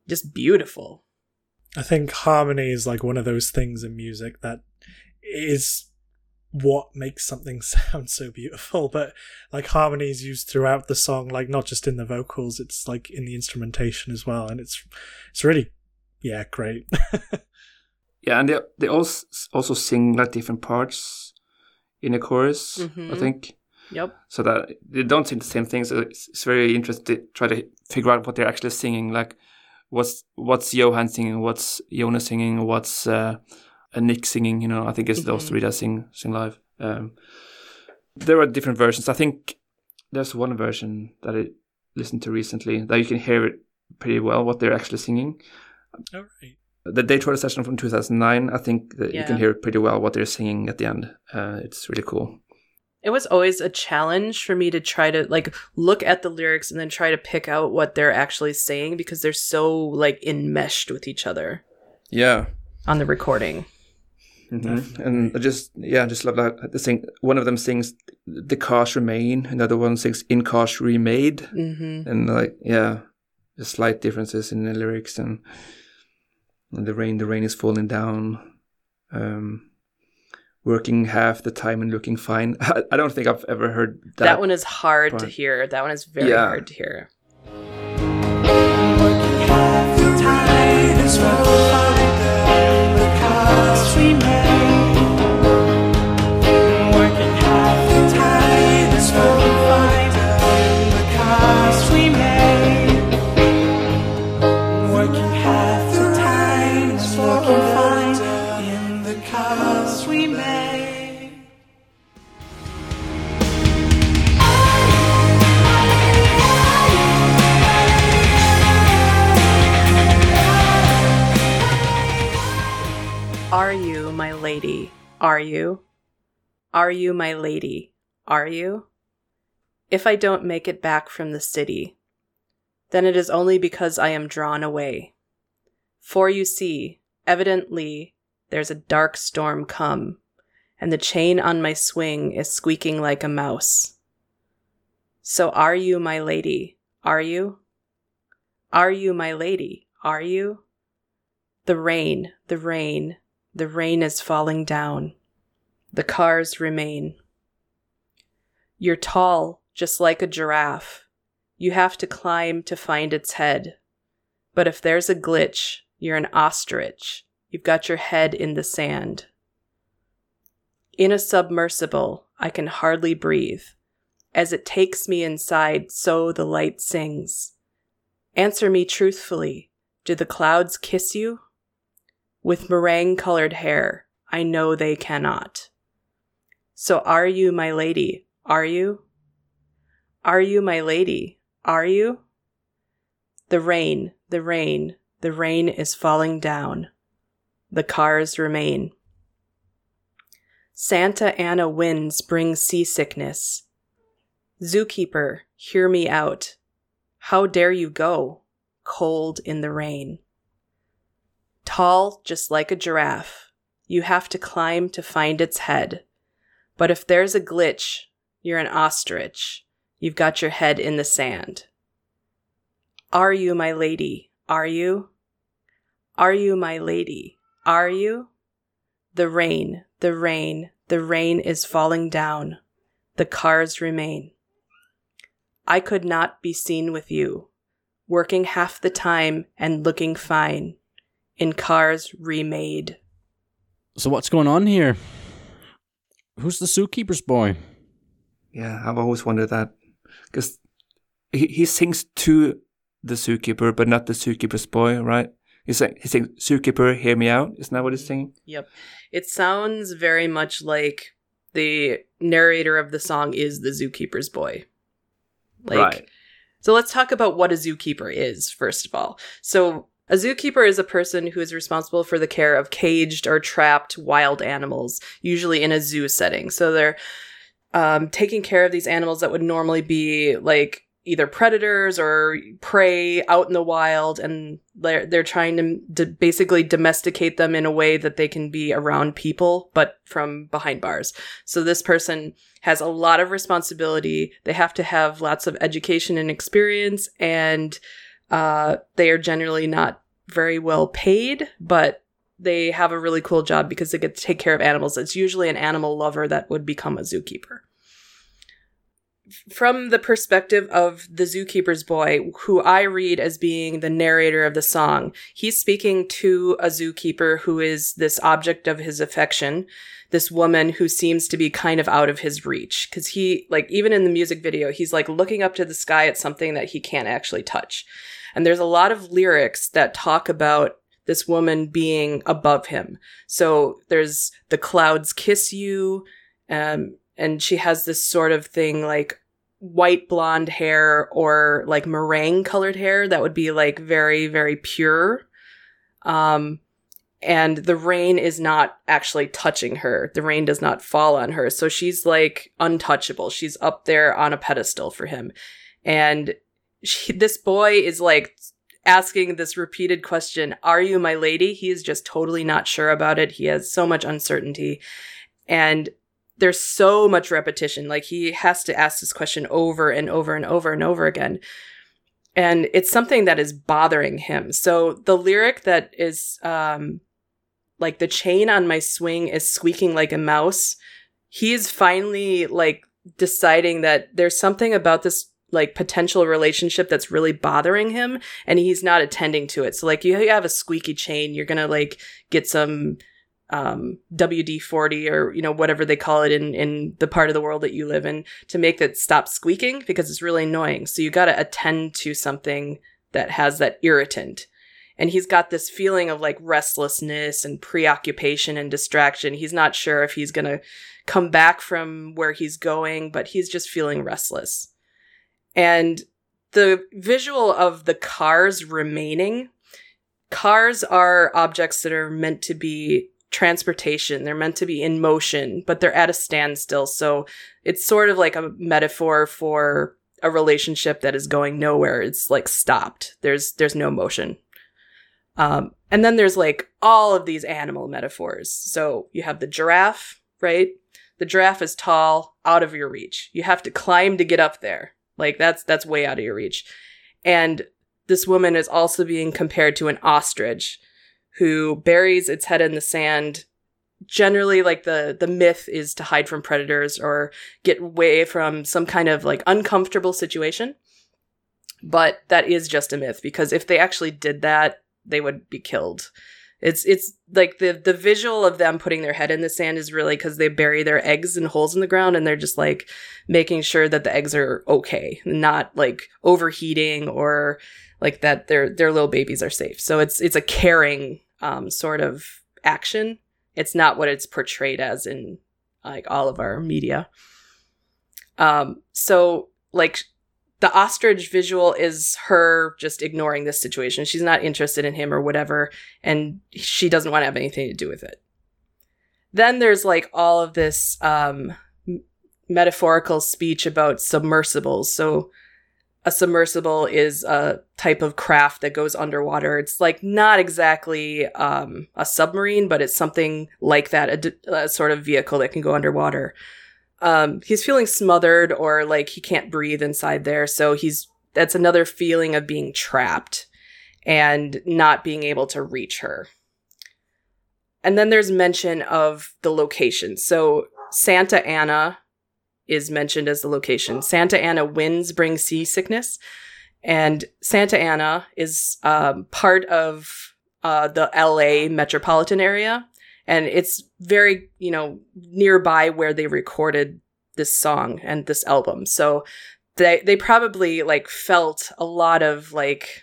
just beautiful. I think harmony is like one of those things in music that is what makes something *laughs* sound so beautiful. But like harmony is used throughout the song, like not just in the vocals, it's like in the instrumentation as well. And it's it's really yeah, great. *laughs* Yeah, and they they also also sing like different parts in the chorus. I Mhm. think Yep. so that they don't sing the same things So it's, it's very interesting to try to figure out what they're actually singing. Like, what's what's Johan singing? What's Jonas singing? What's uh, Nick singing? You know, I think it's those Mhm. three that sing sing live. Um, there are different versions. I think there's one version that I listened to recently that you can hear it pretty well what they're actually singing. All right. The Daytrotter session from 2009, I think that you can hear pretty well what they're singing at the end. Uh, it's really cool. It was always a challenge for me to try to like look at the lyrics and then try to pick out what they're actually saying because they're so like enmeshed with each other Yeah. on the recording. hmm And I just, yeah, I just love that. The thing one of them sings "The Cars Remain," another one sings "In Cars Remade," hmm and like, yeah, the slight differences in the lyrics and, and the rain, the rain is falling down. Um, working half the time and looking fine. I, *laughs* I don't think I've ever heard that. That, one is hard to hear. That one is very Yeah. hard to hear. Half the tide is rolled by the cost we made. Lady? Are you? Are you my lady? Are you? If I don't make it back from the city, then it is only because I am drawn away. For you see, evidently, there's a dark storm come, and the chain on my swing is squeaking like a mouse. So are you my lady? Are you? Are you my lady? Are you? The rain, the rain, the rain is falling down. The cars remain. You're tall, just like a giraffe. You have to climb to find its head. But if there's a glitch, you're an ostrich. You've got your head in the sand. In a submersible, I can hardly breathe. As it takes me inside, so the light sings. Answer me truthfully. Do the clouds kiss you? With meringue colored hair, I know they cannot. So are you my lady? Are you? Are you my lady? Are you? The rain, the rain, the rain is falling down. The cars remain. Santa Ana winds bring seasickness. Zookeeper, hear me out. How dare you go, cold in the rain? Tall, just like a giraffe, you have to climb to find its head. But if there's a glitch, you're an ostrich. You've got your head in the sand. Are you my lady? Are you? Are you my lady? Are you? The rain, the rain, the rain is falling down. The cars remain. I could not be seen with you, working half the time and looking fine, in cars remade. So what's going on here? Who's the zookeeper's boy? Yeah, I've always wondered that because he, he sings to the zookeeper, but not the zookeeper's boy, right? He's like he sings "Zookeeper, hear me out." Isn't that what he's singing? Yep. It sounds very much like the narrator of the song is the zookeeper's boy. Like right. So let's talk about what a zookeeper is, first of all. So, a zookeeper is a person who is responsible for the care of caged or trapped wild animals, usually in a zoo setting. So, they're um, taking care of these animals that would normally be like either predators or prey out in the wild and they're they're trying to, to basically domesticate them in a way that they can be around people but from behind bars so this person has a lot of responsibility they have to have lots of education and experience and uh, they are generally not very well paid but they have a really cool job because they get to take care of animals it's usually an animal lover that would become a zookeeper from the perspective of the zookeeper's boy, who I read as being the narrator of the song, he's speaking to a zookeeper who is this object of his affection, this woman who seems to be kind of out of his reach. Cause he, like, even in the music video, he's like looking up to the sky at something that he can't actually touch. And there's a lot of lyrics that talk about this woman being above him. So there's the clouds kiss you, um, and she has this sort of thing like white blonde hair or like meringue colored hair that would be like very very pure. Um and the rain is not actually touching her. The rain does not fall on her. So she's like untouchable. She's up there on a pedestal for him. And she, this boy is like asking this repeated question are you my lady he is just totally not sure about it he has so much uncertainty and there's so much repetition. Like he has to ask this question over and over and over and over again. And it's something that is bothering him. So the lyric that is um like the chain on my swing is squeaking like a mouse. He is finally like deciding that there's something about this like potential relationship that's really bothering him and he's not attending to it. So like you have a squeaky chain, you're going to like get some um, WD-40 or you know whatever they call it in in the part of the world that you live in to make that stop squeaking because it's really annoying. So you got to attend to something that has that irritant. And he's got this feeling of like restlessness and preoccupation and distraction. He's not sure if he's going to come back from where he's going, but he's just feeling restless. And the visual of the cars remaining cars are objects that are meant to be transportation. They're meant to be in motion, but they're at a standstill. So it's sort of like a metaphor for a relationship that is going nowhere. It's like stopped. There's there's no motion. Um, and then there's like all of these animal metaphors. So you have the giraffe, right? The giraffe is tall, out of your reach. You have to climb to get up there. Like that's that's way out of your reach. And this woman is also being compared to an ostrich who buries its head in the sand. Generally like the the myth is to hide from predators or get away from some kind of like uncomfortable situation. But that is just a myth because if they actually did that they would be killed it's it's like the the visual of them putting their head in the sand is really because they bury their eggs in holes in the ground and they're just like making sure that the eggs are okay not like overheating or like that their their little babies are safe so it's it's a caring um, sort of action it's not what it's portrayed as in like all of our media. Um, so like the ostrich visual is her just ignoring this situation. She's not interested in him or whatever, and she doesn't want to have anything to do with it. Then there's like all of this um, metaphorical speech about submersibles. So a submersible is a type of craft that goes underwater. It's like not exactly um, a submarine, but it's something like that, a, a sort of vehicle that can go underwater. Um, he's feeling smothered or like he can't breathe inside there. So he's that's another feeling of being trapped and not being able to reach her. And then there's mention of the location. So Santa Ana is mentioned as the location. Santa Ana winds bring seasickness, and Santa Ana is um, part of uh, the LA metropolitan area, and it's very you know nearby where they recorded this song and this album. So they they probably like felt a lot of like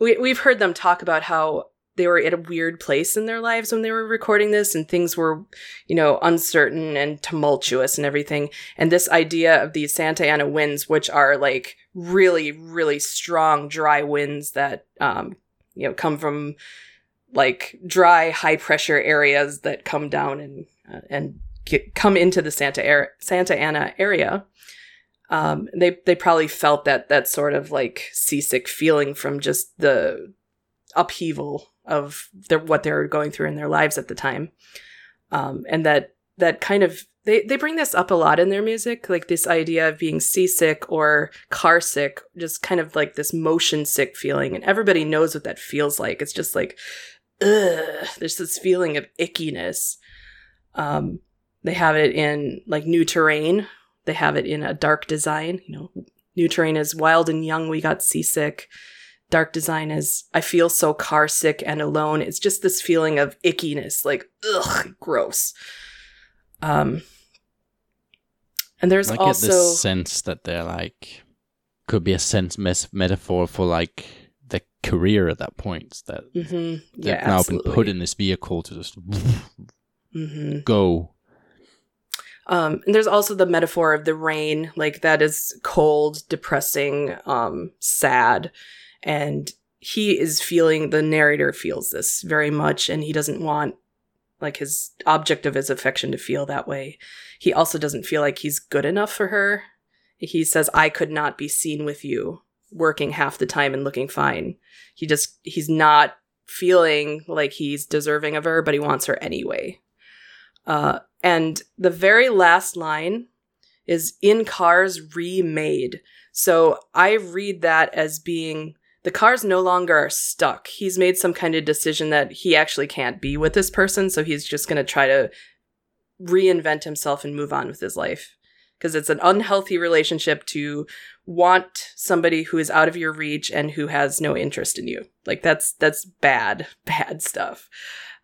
we we've heard them talk about how they were at a weird place in their lives when they were recording this and things were you know uncertain and tumultuous and everything and this idea of these santa ana winds which are like really really strong dry winds that um you know come from like dry high pressure areas that come down and uh, and get, come into the santa Ar- santa ana area um they they probably felt that that sort of like seasick feeling from just the upheaval of their, what they're going through in their lives at the time. Um, and that, that kind of, they, they bring this up a lot in their music, like this idea of being seasick or car sick, just kind of like this motion sick feeling. And everybody knows what that feels like. It's just like, ugh, there's this feeling of ickiness. Um, they have it in like new terrain. They have it in a dark design, you know, new terrain is wild and young. We got seasick dark design is I feel so car sick and alone. It's just this feeling of ickiness, like ugh, gross. Um, and there's I also this sense that they're like could be a sense mes- metaphor for like career at that point that Mhm. they've now absolutely. been put in this vehicle to just hmm go. Um, and there's also the metaphor of the rain, like that is cold, depressing, um, sad, and he is feeling the narrator feels this very much, and he doesn't want like his object of his affection to feel that way. He also doesn't feel like he's good enough for her. He says, "I could not be seen with you." Working half the time and looking fine. He just he's not feeling like he's deserving of her, but he wants her anyway. Uh, and the very last line is in cars remade. So I read that as being the cars no longer are stuck. He's made some kind of decision that he actually can't be with this person, so he's just going to try to reinvent himself and move on with his life. Because it's an unhealthy relationship to want somebody who is out of your reach and who has no interest in you. Like that's that's bad, *laughs* bad stuff.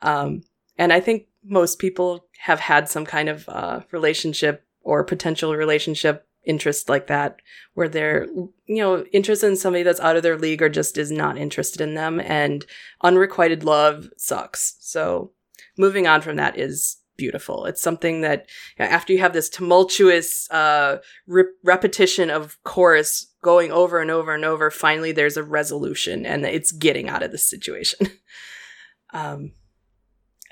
Um, and I think most people have had some kind of uh, relationship or potential relationship interest like that where they're you know interested in somebody that's out of their league or just is not interested in them and unrequited love sucks so moving on from that is beautiful it's something that after you have this tumultuous uh re- repetition of chorus going over and over and over finally there's a resolution and it's getting out of the situation *laughs* um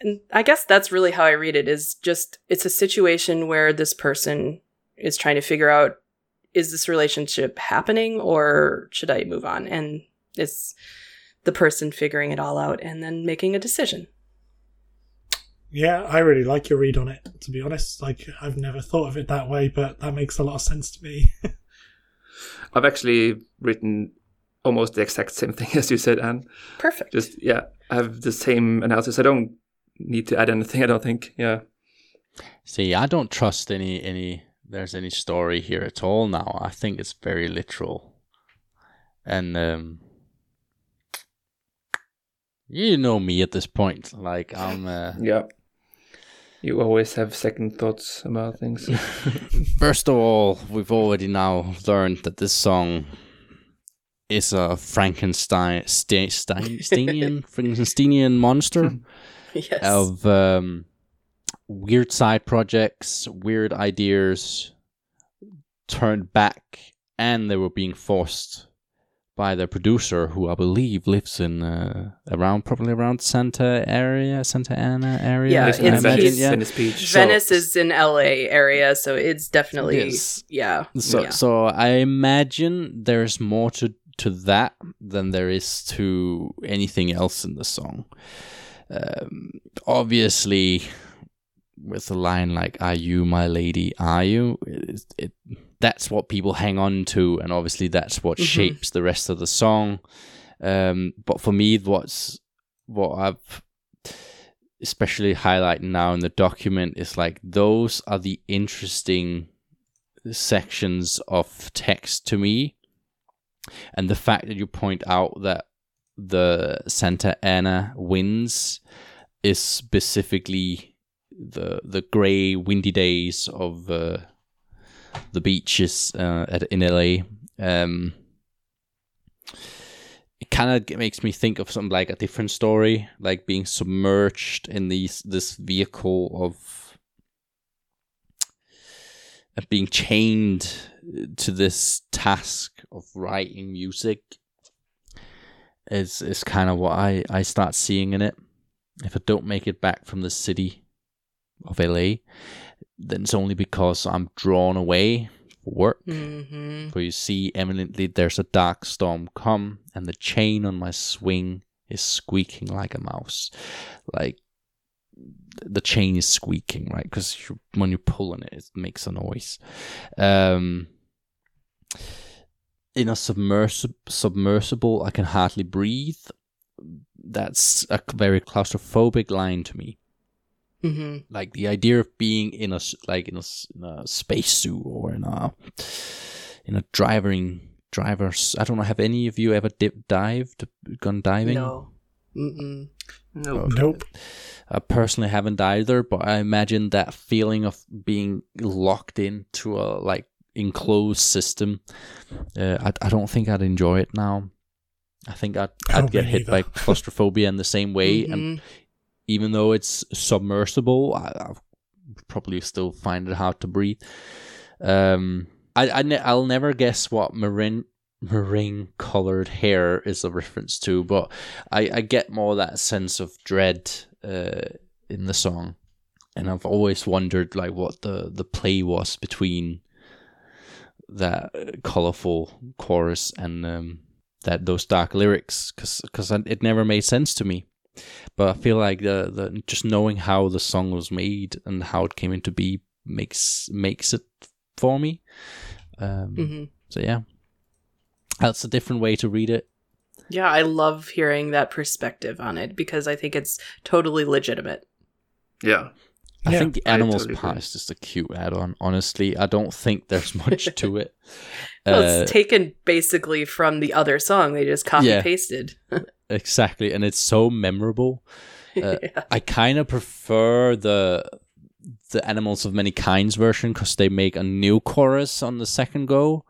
and I guess that's really how I read it is just it's a situation where this person is trying to figure out is this relationship happening or should I move on? And it's the person figuring it all out and then making a decision. Yeah, I really like your read on it, to be honest. Like, I've never thought of it that way, but that makes a lot of sense to me. *laughs* I've actually written almost the exact same thing *laughs* as you said, Ann. Perfect. Just yeah, I have the same analysis. I don't need to add anything. *laughs* I don't think. Yeah. See, I don't trust any any there's any story here at all now. I think it's very literal. And um you know me at this point. Like I'm uh, Yeah. You always have second thoughts about things. *laughs* First of all, we've already now learned that this song is a Frankenstein Ste- Stein, *laughs* Steinian Frankensteinian monster *laughs* yes. of um, weird side projects, weird ideas turned back, and they were being forced by the producer, who I believe lives in uh, around probably around Santa area, Santa Ana area. Yeah, I it's- imagine, yeah. Venice Beach. So- is in LA area, so it's definitely Yes. yeah. So, yeah. so I imagine there's more to to that than there is to anything else in the song. Um, obviously, with a line like "Are you my lady? Are you?" It, it, that's what people hang on to, and obviously that's what Mhm. shapes the rest of the song. Um, but for me, what's what I've especially highlighting now in the document is like those are the interesting sections of text to me. And the fact that you point out that the Santa Ana winds is specifically the the gray, windy days of uh, the beaches uh, at in LA. Um, it kind of makes me think of something like a different story, like being submerged in these this vehicle of of being chained to this task of writing music is is kind of what I, I start seeing in it. If I don't make it back from the city of LA, then it's only because I'm drawn away for work. hmm For you see eminently there's a dark storm come, and the chain on my swing is squeaking like a mouse. Like the chain is squeaking, right? Because when you pull on it, it makes a noise. Um, in a submersible, submersible, I can hardly breathe. That's a very claustrophobic line to me hmm like the idea of being in a like in a, s- in a spacesuit or in a in a driving drivers i don't know have any of you ever dip dived gone diving No. Mm-mm. no. Okay. Nope. i personally haven't either but i imagine that feeling of being locked into a like enclosed system uh, I, I don't think i'd enjoy it now i think i'd, I'd get me hit by *laughs* claustrophobia in the same way and Mhm. Even though it's submersible, I, I probably still find it hard to breathe. Um, I, I ne- I'll never guess what marine marine colored hair is a reference to, but I, I get more that sense of dread uh, in the song, and I've always wondered like what the the play was between that colorful chorus and um, that those dark lyrics, because because it never made sense to me but I feel like the, the just knowing how the song was made and how it came into be makes makes it for me. Um, hmm So yeah, that's a different way to read it. Yeah, I love hearing that perspective on it because I think it's totally legitimate. Yeah. I Yeah, think the animals totally part agree. is just a cute add-on. Honestly, I don't think there's *laughs* much to it. Well, Uh, it's taken basically from the other song. They just copy Yeah. *laughs* exactly, and it's so memorable. *laughs* Uh, yeah. I kind of prefer the the Animals of Many Kinds version because they make a new chorus on the second go.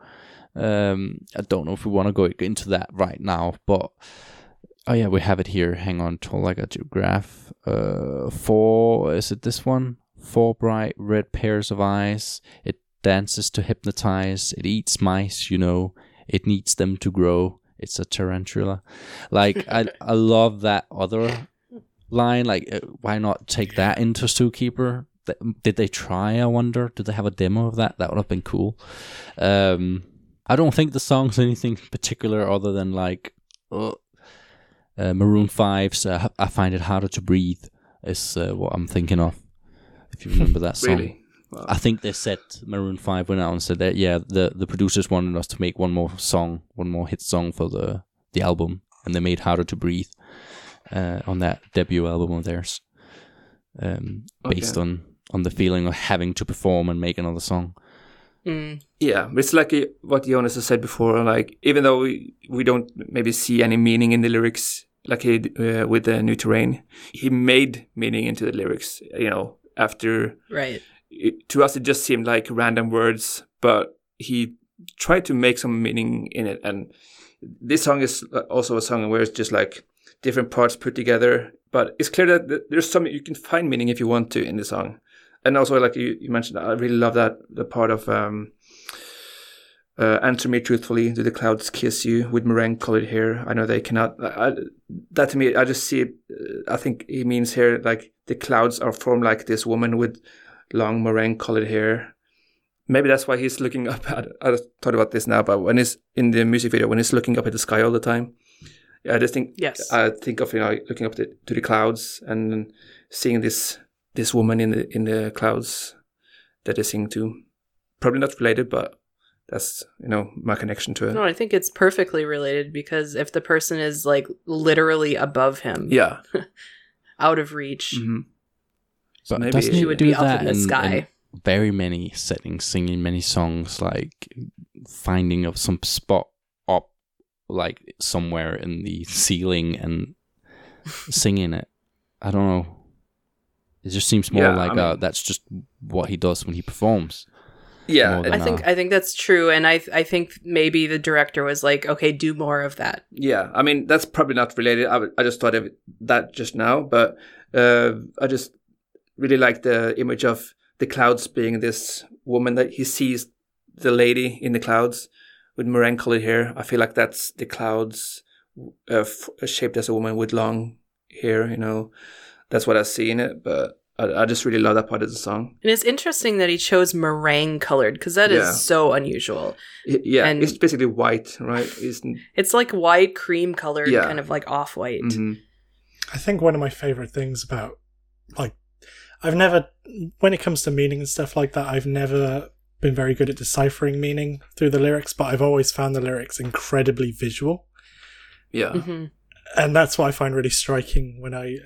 Um, I don't know if we want to go into that right now, but oh yeah, we have it here. Hang on, till I got your graph. Uh, four is it this one? Four bright red pairs of eyes. It dances to hypnotize. It eats mice, you know. It needs them to grow. It's a tarantula. Like I, I love that other line. Like, uh, why not take that into Zookeeper? did they try? I wonder. Did they have a demo of that? That would have been cool. Um, I don't think the song's anything particular other than like uh, uh, Maroon 5's uh, I Find It Harder to Breathe is uh, what I'm thinking of. If you remember that *laughs* song. Really? Wow. I think they said Maroon Five went out and said that yeah, the the producers wanted us to make one more song, one more hit song for the the album, and they made "Harder to Breathe" uh, on that debut album of theirs, um, based on on the feeling of having to perform and make another song. Mm. Yeah, it's like uh, what Jonas has said before. Like even though we we don't maybe see any meaning in the lyrics, like he uh, with the new terrain, he made meaning into the lyrics. You know, after Right. It, to us it just seemed like random words, but he tried to make some meaning in it. And this song is also a song where it's just like different parts put together. But it's clear that there's some you can find meaning if you want to in the song. And also, like you, you mentioned, I really love that the part of um, uh, "Answer me truthfully, do the clouds kiss you with meringue-colored hair?" I know they cannot. I, I- that to me, I just see. Uh, I think he means here like the clouds are formed like this woman with long meringue-colored hair. Maybe that's why he's looking up at. I just thought about this now, but when he's in the music video, when he's looking up at the sky all the time, I just think Yes. I think of you know looking up the, to the clouds and seeing this this woman in the in the clouds that they sing to. Probably not related, but that's you know my connection to it. No, I think it's perfectly related because if the person is like literally above him, Yeah. *laughs* out of reach, hmm So But maybe doesn't she he would do be up that in the in- sky. in very many settings, singing many songs, like finding of some spot up, like somewhere in the ceiling and singing it. I don't know. It just seems more Yeah, like I uh, mean- that's just what he does when he performs. yeah, I think I think that's true, and I I think maybe the director was like, okay, do more of that. yeah. I mean that's probably not related. I, w- I just thought of that just now, but uh, I just really like the image of the clouds being this woman that he sees the lady in the clouds with meringue colored hair. I feel like that's the clouds uh, f- shaped as a woman with long hair. You know, that's what I see in it. But I, I just really love that part of the song. And it's interesting that he chose meringue colored because that is Yeah. so unusual. I- Yeah, And- it's basically white, right? It's, It's like white cream colored, Yeah. kind of like off white. mhm. I think one of my favorite things about like I've never when it comes to meaning and stuff like that, I've never been very good at deciphering meaning through the lyrics, but I've always found the lyrics incredibly visual. Yeah. hmm And that's what I find really striking when I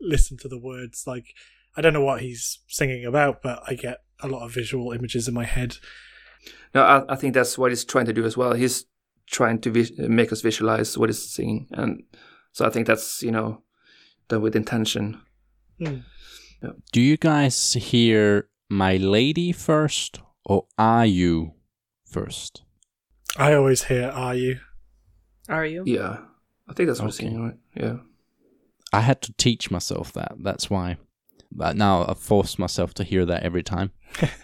listen to the words. Like I don't know what he's singing about, but I get a lot of visual images in my head. No, I, I think that's what he's trying to do as well. He's trying to vis- make us visualize what he's singing, and so I think that's you know done with intention. Hmm. Do you guys hear "My Lady" first, or "Are You" first? I always hear "Are you?" Are you? Yeah, I think that's what I'm singing, right? Yeah. I had to teach myself that. That's why. But now I've forced myself to hear that every time. *laughs*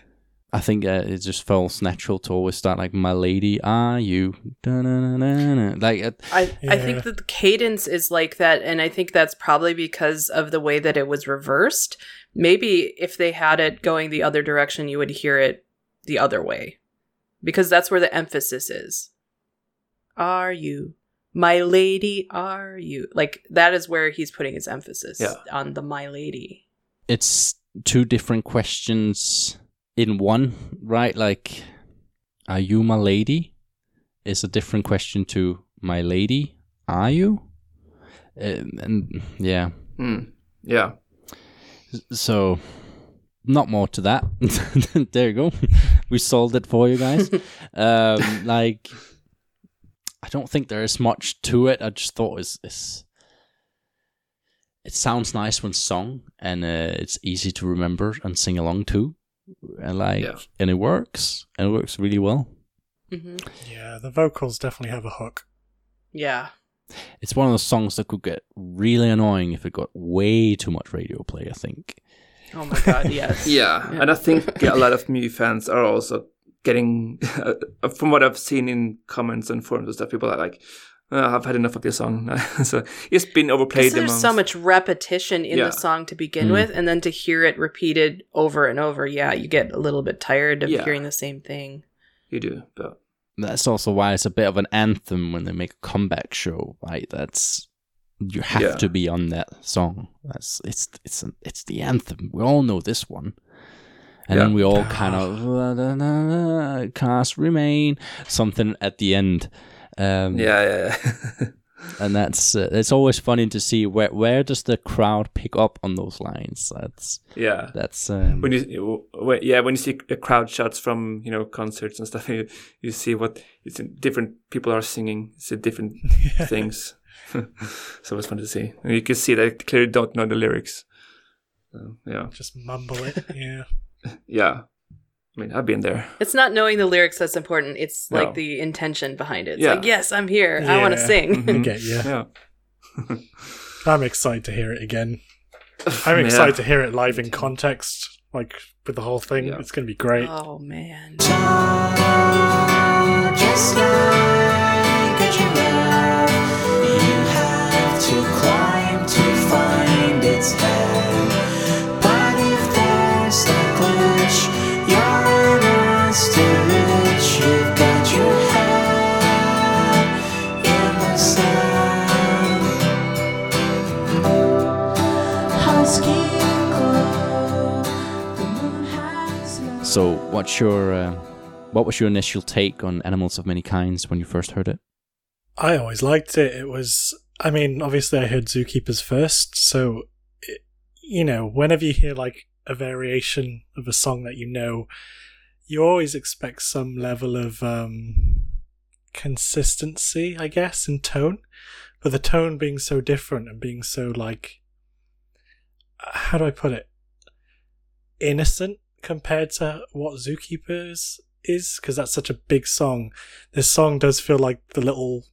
I think uh, it just feels natural to always start like "My lady, are you?" Da-na-na-na-na. Like uh, I, I think that the cadence is like that, and I think that's probably because of the way that it was reversed. Maybe if they had it going the other direction, you would hear it the other way. Because that's where the emphasis is. Are you? My lady, are you? Like, that is where he's putting his emphasis Yeah. on the my lady. it's two different questions in one, right? Like, "Are you my lady?" is a different question to "My lady, are you?" Um, and yeah, Hmm. Yeah. So, not more to that. *laughs* there you go. we solved it for you guys. *laughs* um, like, I don't think there is much to it. I just thought it's, it's it sounds nice when sung, and uh, it's easy to remember and sing along to, and like, Yeah. and it works, and it works really well. hmm Yeah, the vocals definitely have a hook. Yeah. It's one of those songs that could get really annoying if it got way too much radio play. I think. Oh my god, *laughs* yes. Yeah, and I think a lot of Mew fans are also getting, *laughs* from what I've seen in comments and forums and stuff, people are like, uh, I've had enough of this song. *laughs* so it's been overplayed. There's amongst- so much repetition in Yeah. the song to begin Mm. with, and then to hear it repeated over and over, yeah, you get a little bit tired of Yeah. hearing the same thing. You do, but That's also why it's a bit of an anthem when they make a comeback show, right? That's you have Yeah. to be on that song. That's it's it's an, it's the anthem. We all know this one. And then we all *sighs* kind of cast remain something at the end. Um, yeah, yeah. yeah. *laughs* and that's uh, it's always funny to see where where does the crowd pick up on those lines. That's yeah. that's um, when you when, yeah when you see a crowd shots from you know concerts and stuff *laughs* you, you see what it's in- different people are singing it's a different *laughs* things so it's fun to see and you can see they clearly don't know the lyrics so, yeah Just mumble it. Yeah. yeah i mean i've been there It's not knowing the lyrics that's important. It's like No. the intention behind it. It's Yeah. like, yes, I'm here. I want to sing. *laughs* I Mhm. get you. yeah *laughs* I'm excited to hear it again. *laughs* I'm Yeah. excited to hear it live in context, like with the whole thing. Yeah. It's going to be great. Oh man. So. What's your uh, what was your initial take on Animals of Many Kinds when you first heard it? I always liked it. It was, I mean, obviously I heard Zookeepers first, so, it, you know, whenever you hear like a variation of a song that you know, you always expect some level of um, consistency, I guess, in tone. But the tone being so different and being so like, how do I put it? Innocent compared to what Zookeepers is, because that's such a big song this song does feel like the little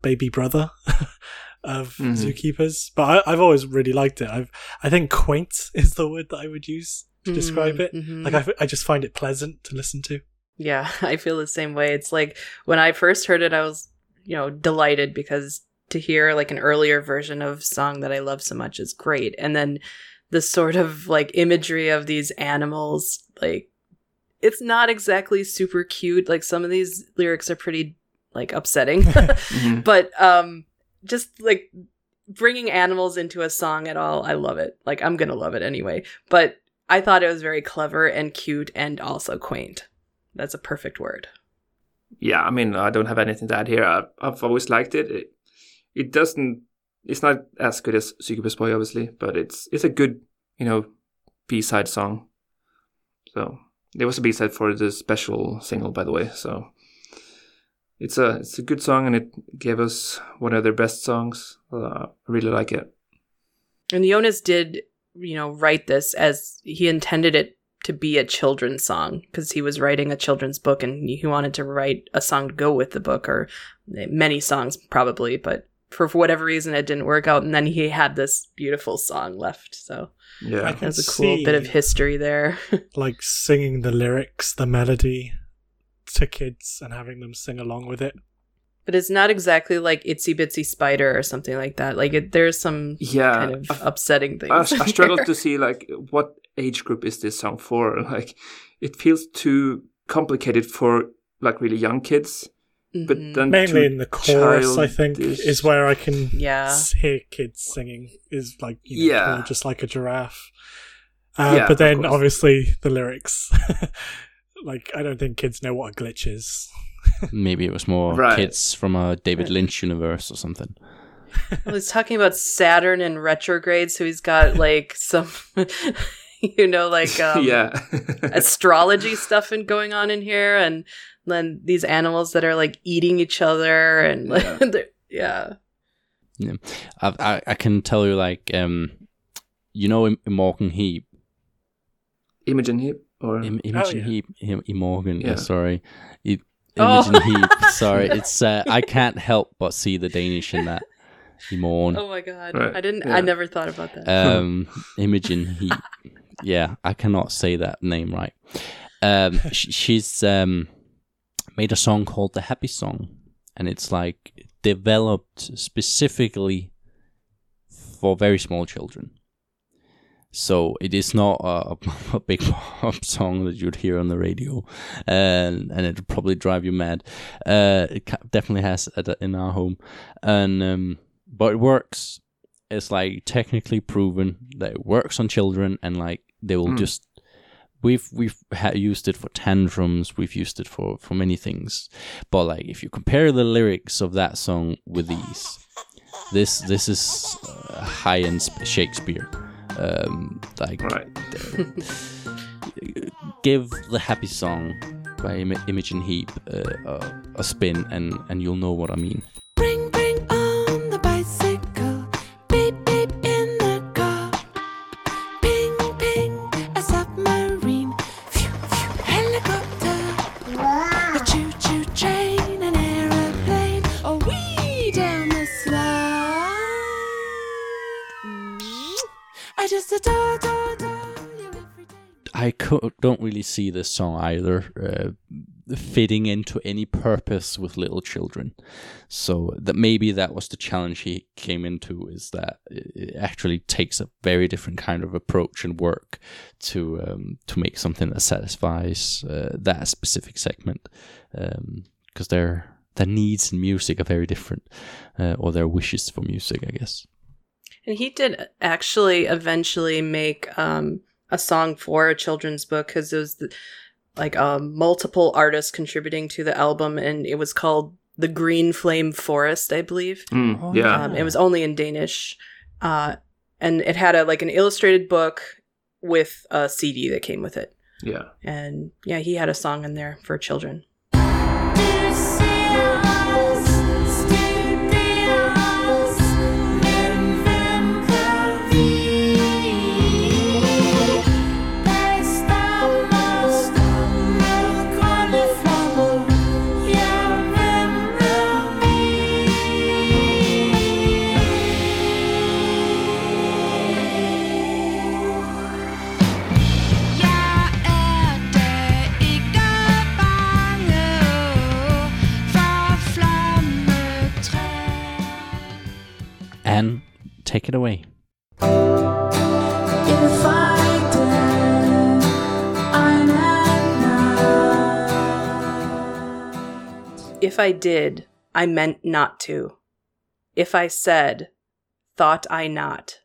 baby brother *laughs* of Mhm. zookeepers but I, i've always really liked it i've i think quaint *laughs* is the word that i would use to describe it Mhm. like I just find it pleasant to listen to Yeah, *laughs* I feel the same way. It's like when I first heard it, I was, you know, delighted because to hear like an earlier version of song that I love so much is great. And then the sort of like imagery of these animals, like it's not exactly super cute. Like some of these lyrics are pretty like upsetting. *laughs* *laughs* Mhm. but um just like bringing animals into a song at all, I love it. Like I'm going to love it anyway. But I thought it was very clever and cute and also quaint. That's a perfect word. yeah i mean i don't have anything to add here I, i've always liked it. it it doesn't it's not as good as Zookeeper's Boy, obviously, but it's it's a good, you know, B side song. So there was a B side for the special single, by the way. So it's a it's a good song, and it gave us one of their best songs. Uh, I really like it. And Jonas did, you know, write this as he intended it to be a children's song because he was writing a children's book and he wanted to write a song to go with the book or many songs probably, but for whatever reason it didn't work out and then he had this beautiful song left. So Yeah, can there's a cool see, bit of history there. *laughs* like singing the lyrics the melody to kids and having them sing along with it but it's not exactly like Itsy Bitsy Spider or something like that. Like it, there's some yeah. kind of I- upsetting things. I, I struggled to see like what age group is this song for. Like, it feels too complicated for like really young kids. But Mhm. then mainly in the chorus i think is where i can Yeah. hear kids singing is like you know, Yeah. just like a giraffe uh, Yeah, but then obviously the lyrics *laughs* like i don't think kids know what a glitch is *laughs* Maybe it was more Right. kids from a David Lynch universe or something. Well, he's talking about Saturn in retrograde, so he's got *laughs* like some, you know, like um, yeah, astrology stuff in going on in here, and then these animals that are like eating each other, and like, Yeah. *laughs* they're- yeah. I, I, I can tell you, like, um, you know, Im- Morgan Heap, Imogen Heap or Im- Imogen yeah. Heap, Im- Imogen. Yeah. Yeah. sorry, I- Oh. Imogen Heap. *laughs* Sorry, it's uh, I can't help but see the Danish in that. Imogen. Oh my god, Right, I didn't. yeah. I never thought about that. um, Imogen Heap. Yeah, I cannot say that name right. Um, sh- she's um, made a song called "The Happy Song," and it's like developed specifically for very small children. So it is not a, a *laughs* big pop song that you'd hear on the radio, and and it'd probably drive you mad. Uh, it definitely has at, in our home, and um, but it works. It's like technically proven that it works on children, and like they will Mm. just. We've we've ha- used it for tantrums. We've used it for for many things, but like if you compare the lyrics of that song with these, this this is uh, high end Shakespeare. Um, like Right. *laughs* give the happy song by Im- Imogen Heap uh, a, a spin, and and you'll know what I mean. Co- don't really see this song either uh, fitting into any purpose with little children. So that maybe that was the challenge he came into is that it actually takes a very different kind of approach and work to um, to make something that satisfies uh, that specific segment because their their needs in music are very different uh, or their wishes for music, I guess. And he did actually eventually make um, a song for a children's book because it was the, like um, multiple artists contributing to the album, and it was called "The Green Flame Forest," I believe. Mm, yeah. Um, it was only in Danish, uh, and it had a like an illustrated book with a CD that came with it. yeah. And yeah, he had a song in there for children. Take it away. If I did, I meant not to. If I said, thought I not.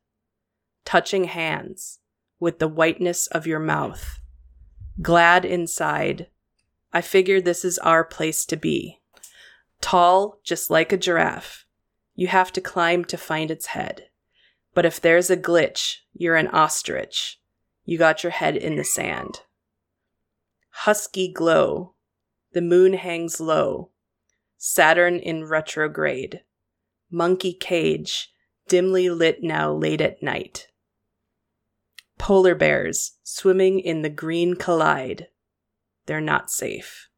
Touching hands with the whiteness of your mouth. Glad inside. I figure this is our place to be. Tall, just like a giraffe. You have to climb to find its head. But if there's a glitch, you're an ostrich. You got your head in the sand. Husky glow. The moon hangs low. Saturn in retrograde. Monkey cage, dimly lit now late at night. Polar bears swimming in the green collide. They're not safe.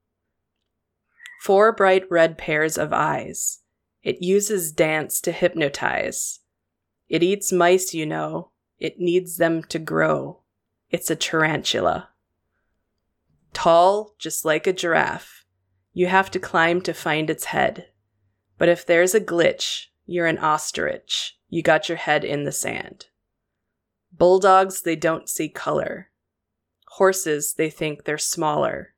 Four bright red pairs of eyes. It uses dance to hypnotize. It eats mice, you know. It needs them to grow. It's a tarantula. Tall, just like a giraffe. You have to climb to find its head. But if there's a glitch, you're an ostrich. You got your head in the sand. Bulldogs, they don't see color. Horses, they think they're smaller.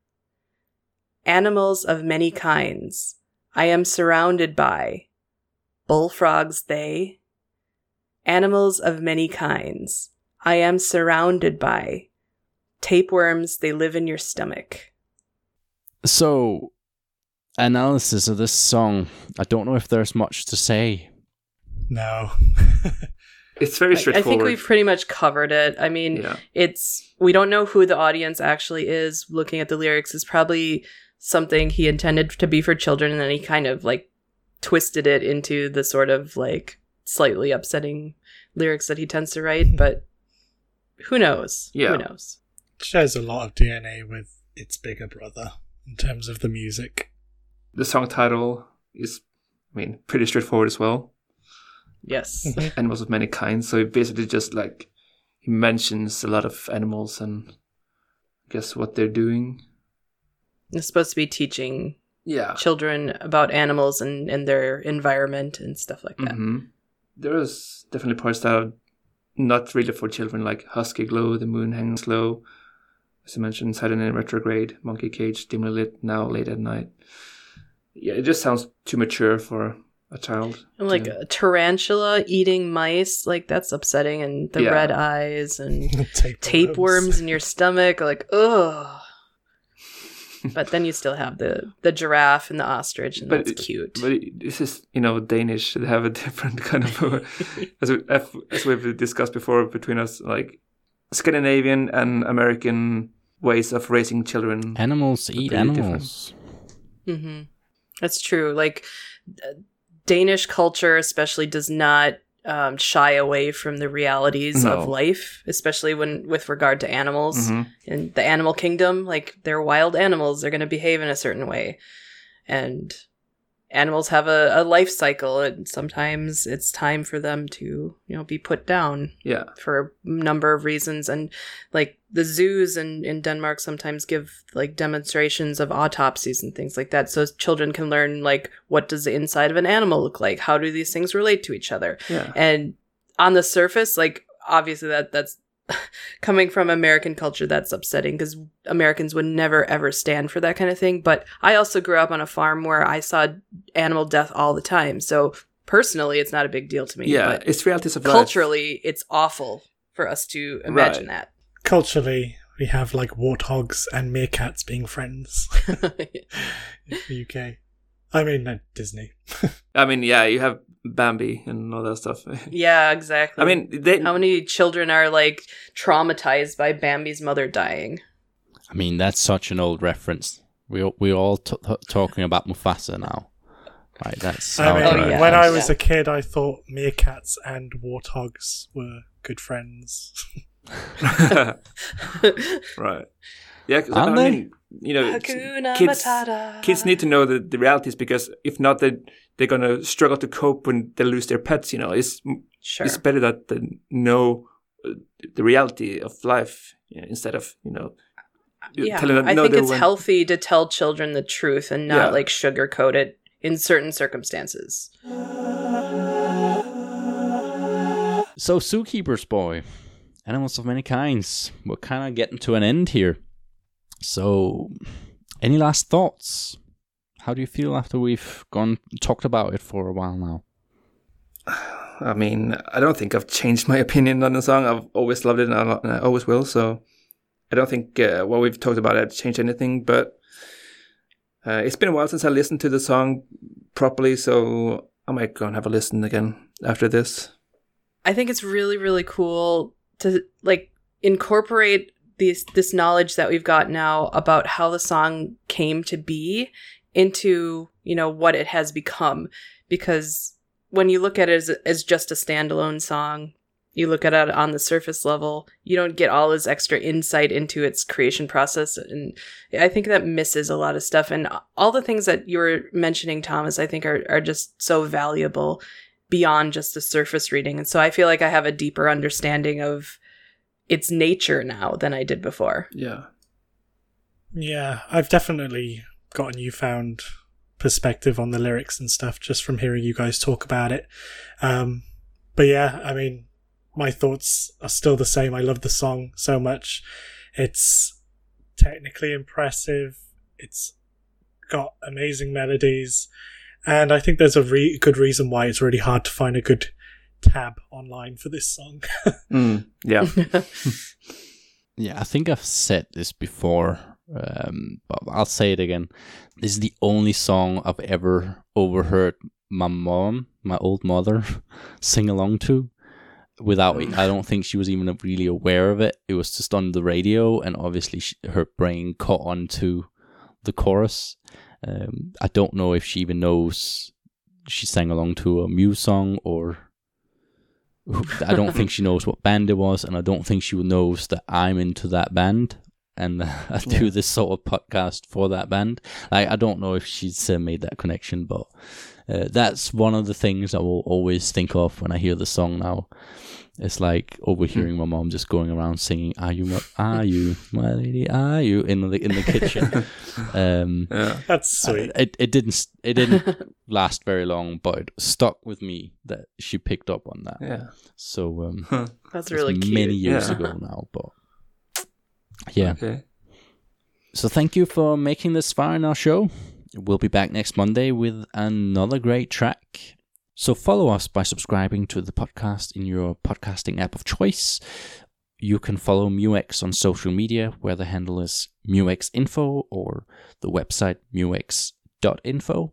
Animals of many kinds, I am surrounded by. Bullfrogs, they. Animals of many kinds, I am surrounded by. Tapeworms, they live in your stomach. So, analysis of this song. I don't know if there's much to say. No. *laughs* It's very I- I think we've pretty much covered it. I mean, yeah. it's we don't know who the audience actually is. Looking at the lyrics is probably something he intended to be for children, and then he kind of like twisted it into the sort of like slightly upsetting lyrics that he tends to write. But who knows? Yeah. Who knows? shares a lot of DNA with its bigger brother in terms of the music. The song title is, I mean, pretty straightforward as well. Yes. Animals of many kinds. So he basically just like he mentions a lot of animals and I guess what they're doing. it's supposed to be teaching Yeah. children about animals and, and their environment and stuff like that. hmm There is definitely parts that are not really for children, like Husky Glow, The Moon Hangs Low, as I mentioned, Saturn in Retrograde, Monkey Cage, Dimly Lit, Now Late at Night. Yeah, it just sounds too mature for a child. And like to- a tarantula eating mice, like that's upsetting, and the Yeah. red eyes and *laughs* Tapeworms. tapeworms in your stomach, like ugh. But then you still have the the giraffe and the ostrich, and But that's it- cute. But it- this is, you know, Danish. They have a *laughs* different kind of, *laughs* as, we, as we've discussed before between us, like Scandinavian and American ways of raising children. Animals eat pretty different. animals. hmm That's true. Like uh, Danish culture, especially, does not um, shy away from the realities of life, especially when with regard to animals. Mhm. In the animal kingdom, like they're wild animals, they're going to behave in a certain way, and animals have a, a life cycle, and sometimes it's time for them to you know be put down Yeah. for a number of reasons and like the zoos in, in denmark sometimes give like demonstrations of autopsies and things like that so children can learn like what does the inside of an animal look like how do these things relate to each other Yeah. and on the surface like obviously that that's *laughs* coming from american culture that's upsetting because americans would never ever stand for that kind of thing but i also grew up on a farm where i saw animal death all the time so personally it's not a big deal to me Yeah. but It's realities of life. culturally it's awful for us to imagine that. Culturally, we have like warthogs and meerkats being friends *laughs* *laughs* in the UK. I mean, Disney. I mean, yeah, you have Bambi and all that stuff. *laughs* yeah exactly I mean, they. how many children are like traumatized by bambi's mother dying I mean, that's such an old reference. We we're all t- t- talking about Mufasa now, right? That's I mean, Oh, yeah. when I was Yeah. a kid, I thought meerkats and warthogs were good friends. *laughs* right. Yeah, 'cause, Aren't I they? mean, you know, Hakuna kids, Matata. kids need to know the, the realities because if not, they they're gonna struggle to cope when they lose their pets. You know, it's sure it's better that they know uh, the reality of life you know, instead of you know yeah telling them i no, think it's won't- healthy to tell children the truth and not Yeah. like sugarcoat it in certain circumstances So, Zookeeper's Boy, Animals of Many Kinds. We're kind of getting to an end here. So, any last thoughts? How do you feel after we've gone talked about it for a while now? I mean, I don't think I've changed my *laughs* opinion on the song. I've always loved it, and I, always will. So, I don't think uh, what we've talked about had changed anything. But uh, it's been a while since I listened to the song properly, so I might go and have a listen again after this. I think it's really really cool to like incorporate this this knowledge that we've got now about how the song came to be into you know what it has become because when you look at it as, as just a standalone song you look at it on the surface level you don't get all this extra insight into its creation process and i think that misses a lot of stuff and all the things that you were mentioning thomas i think are, are just so valuable beyond just the surface reading. And so I feel like I have a deeper understanding of its nature now than I did before. Yeah. Yeah, I've definitely got a newfound perspective on the lyrics and stuff just from hearing you guys talk about it. Um, but yeah, I mean, my thoughts are still the same. I love the song so much. It's technically impressive. It's got amazing melodies. And I think there's a re- good reason why it's really hard to find a good tab online for this song. *laughs* Mm, yeah. *laughs* *laughs* Yeah, I think I've said this before, um, but I'll say it again. This is the only song I've ever overheard my mom, my old mother, *laughs* sing along to. Without, I don't think she was even really aware of it. It was just on the radio, and obviously she, her brain caught on to the chorus. Um, I don't know if she even knows she sang along to a Mew song or I don't think she knows what band it was, and I don't think she knows that I'm into that band and *laughs* I do Yeah. this sort of podcast for that band. Like, I don't know if she's uh, made that connection, but Uh, that's one of the things I will always think of when I hear the song now. It's like overhearing my mom just going around singing "Are you, my, are you, my lady, are you?" in the in the kitchen. *laughs* um, Yeah. That's sweet. it it didn't it didn't last very long, but it stuck with me that she picked up on that. Yeah. So um, That's it's really cute. many years Yeah. ago now, but yeah. Okay. So thank you for making this far in our show. We'll be back next Monday with another great track. So follow us by subscribing to the podcast in your podcasting app of choice. You can follow Mew X on social media where the handle is mewxinfo or the website mewx.info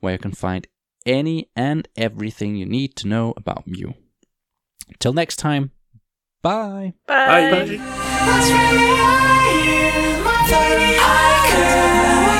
where you can find any and everything you need to know about Mew. Till next time, bye. Bye. Bye. That's really how you love me. I could.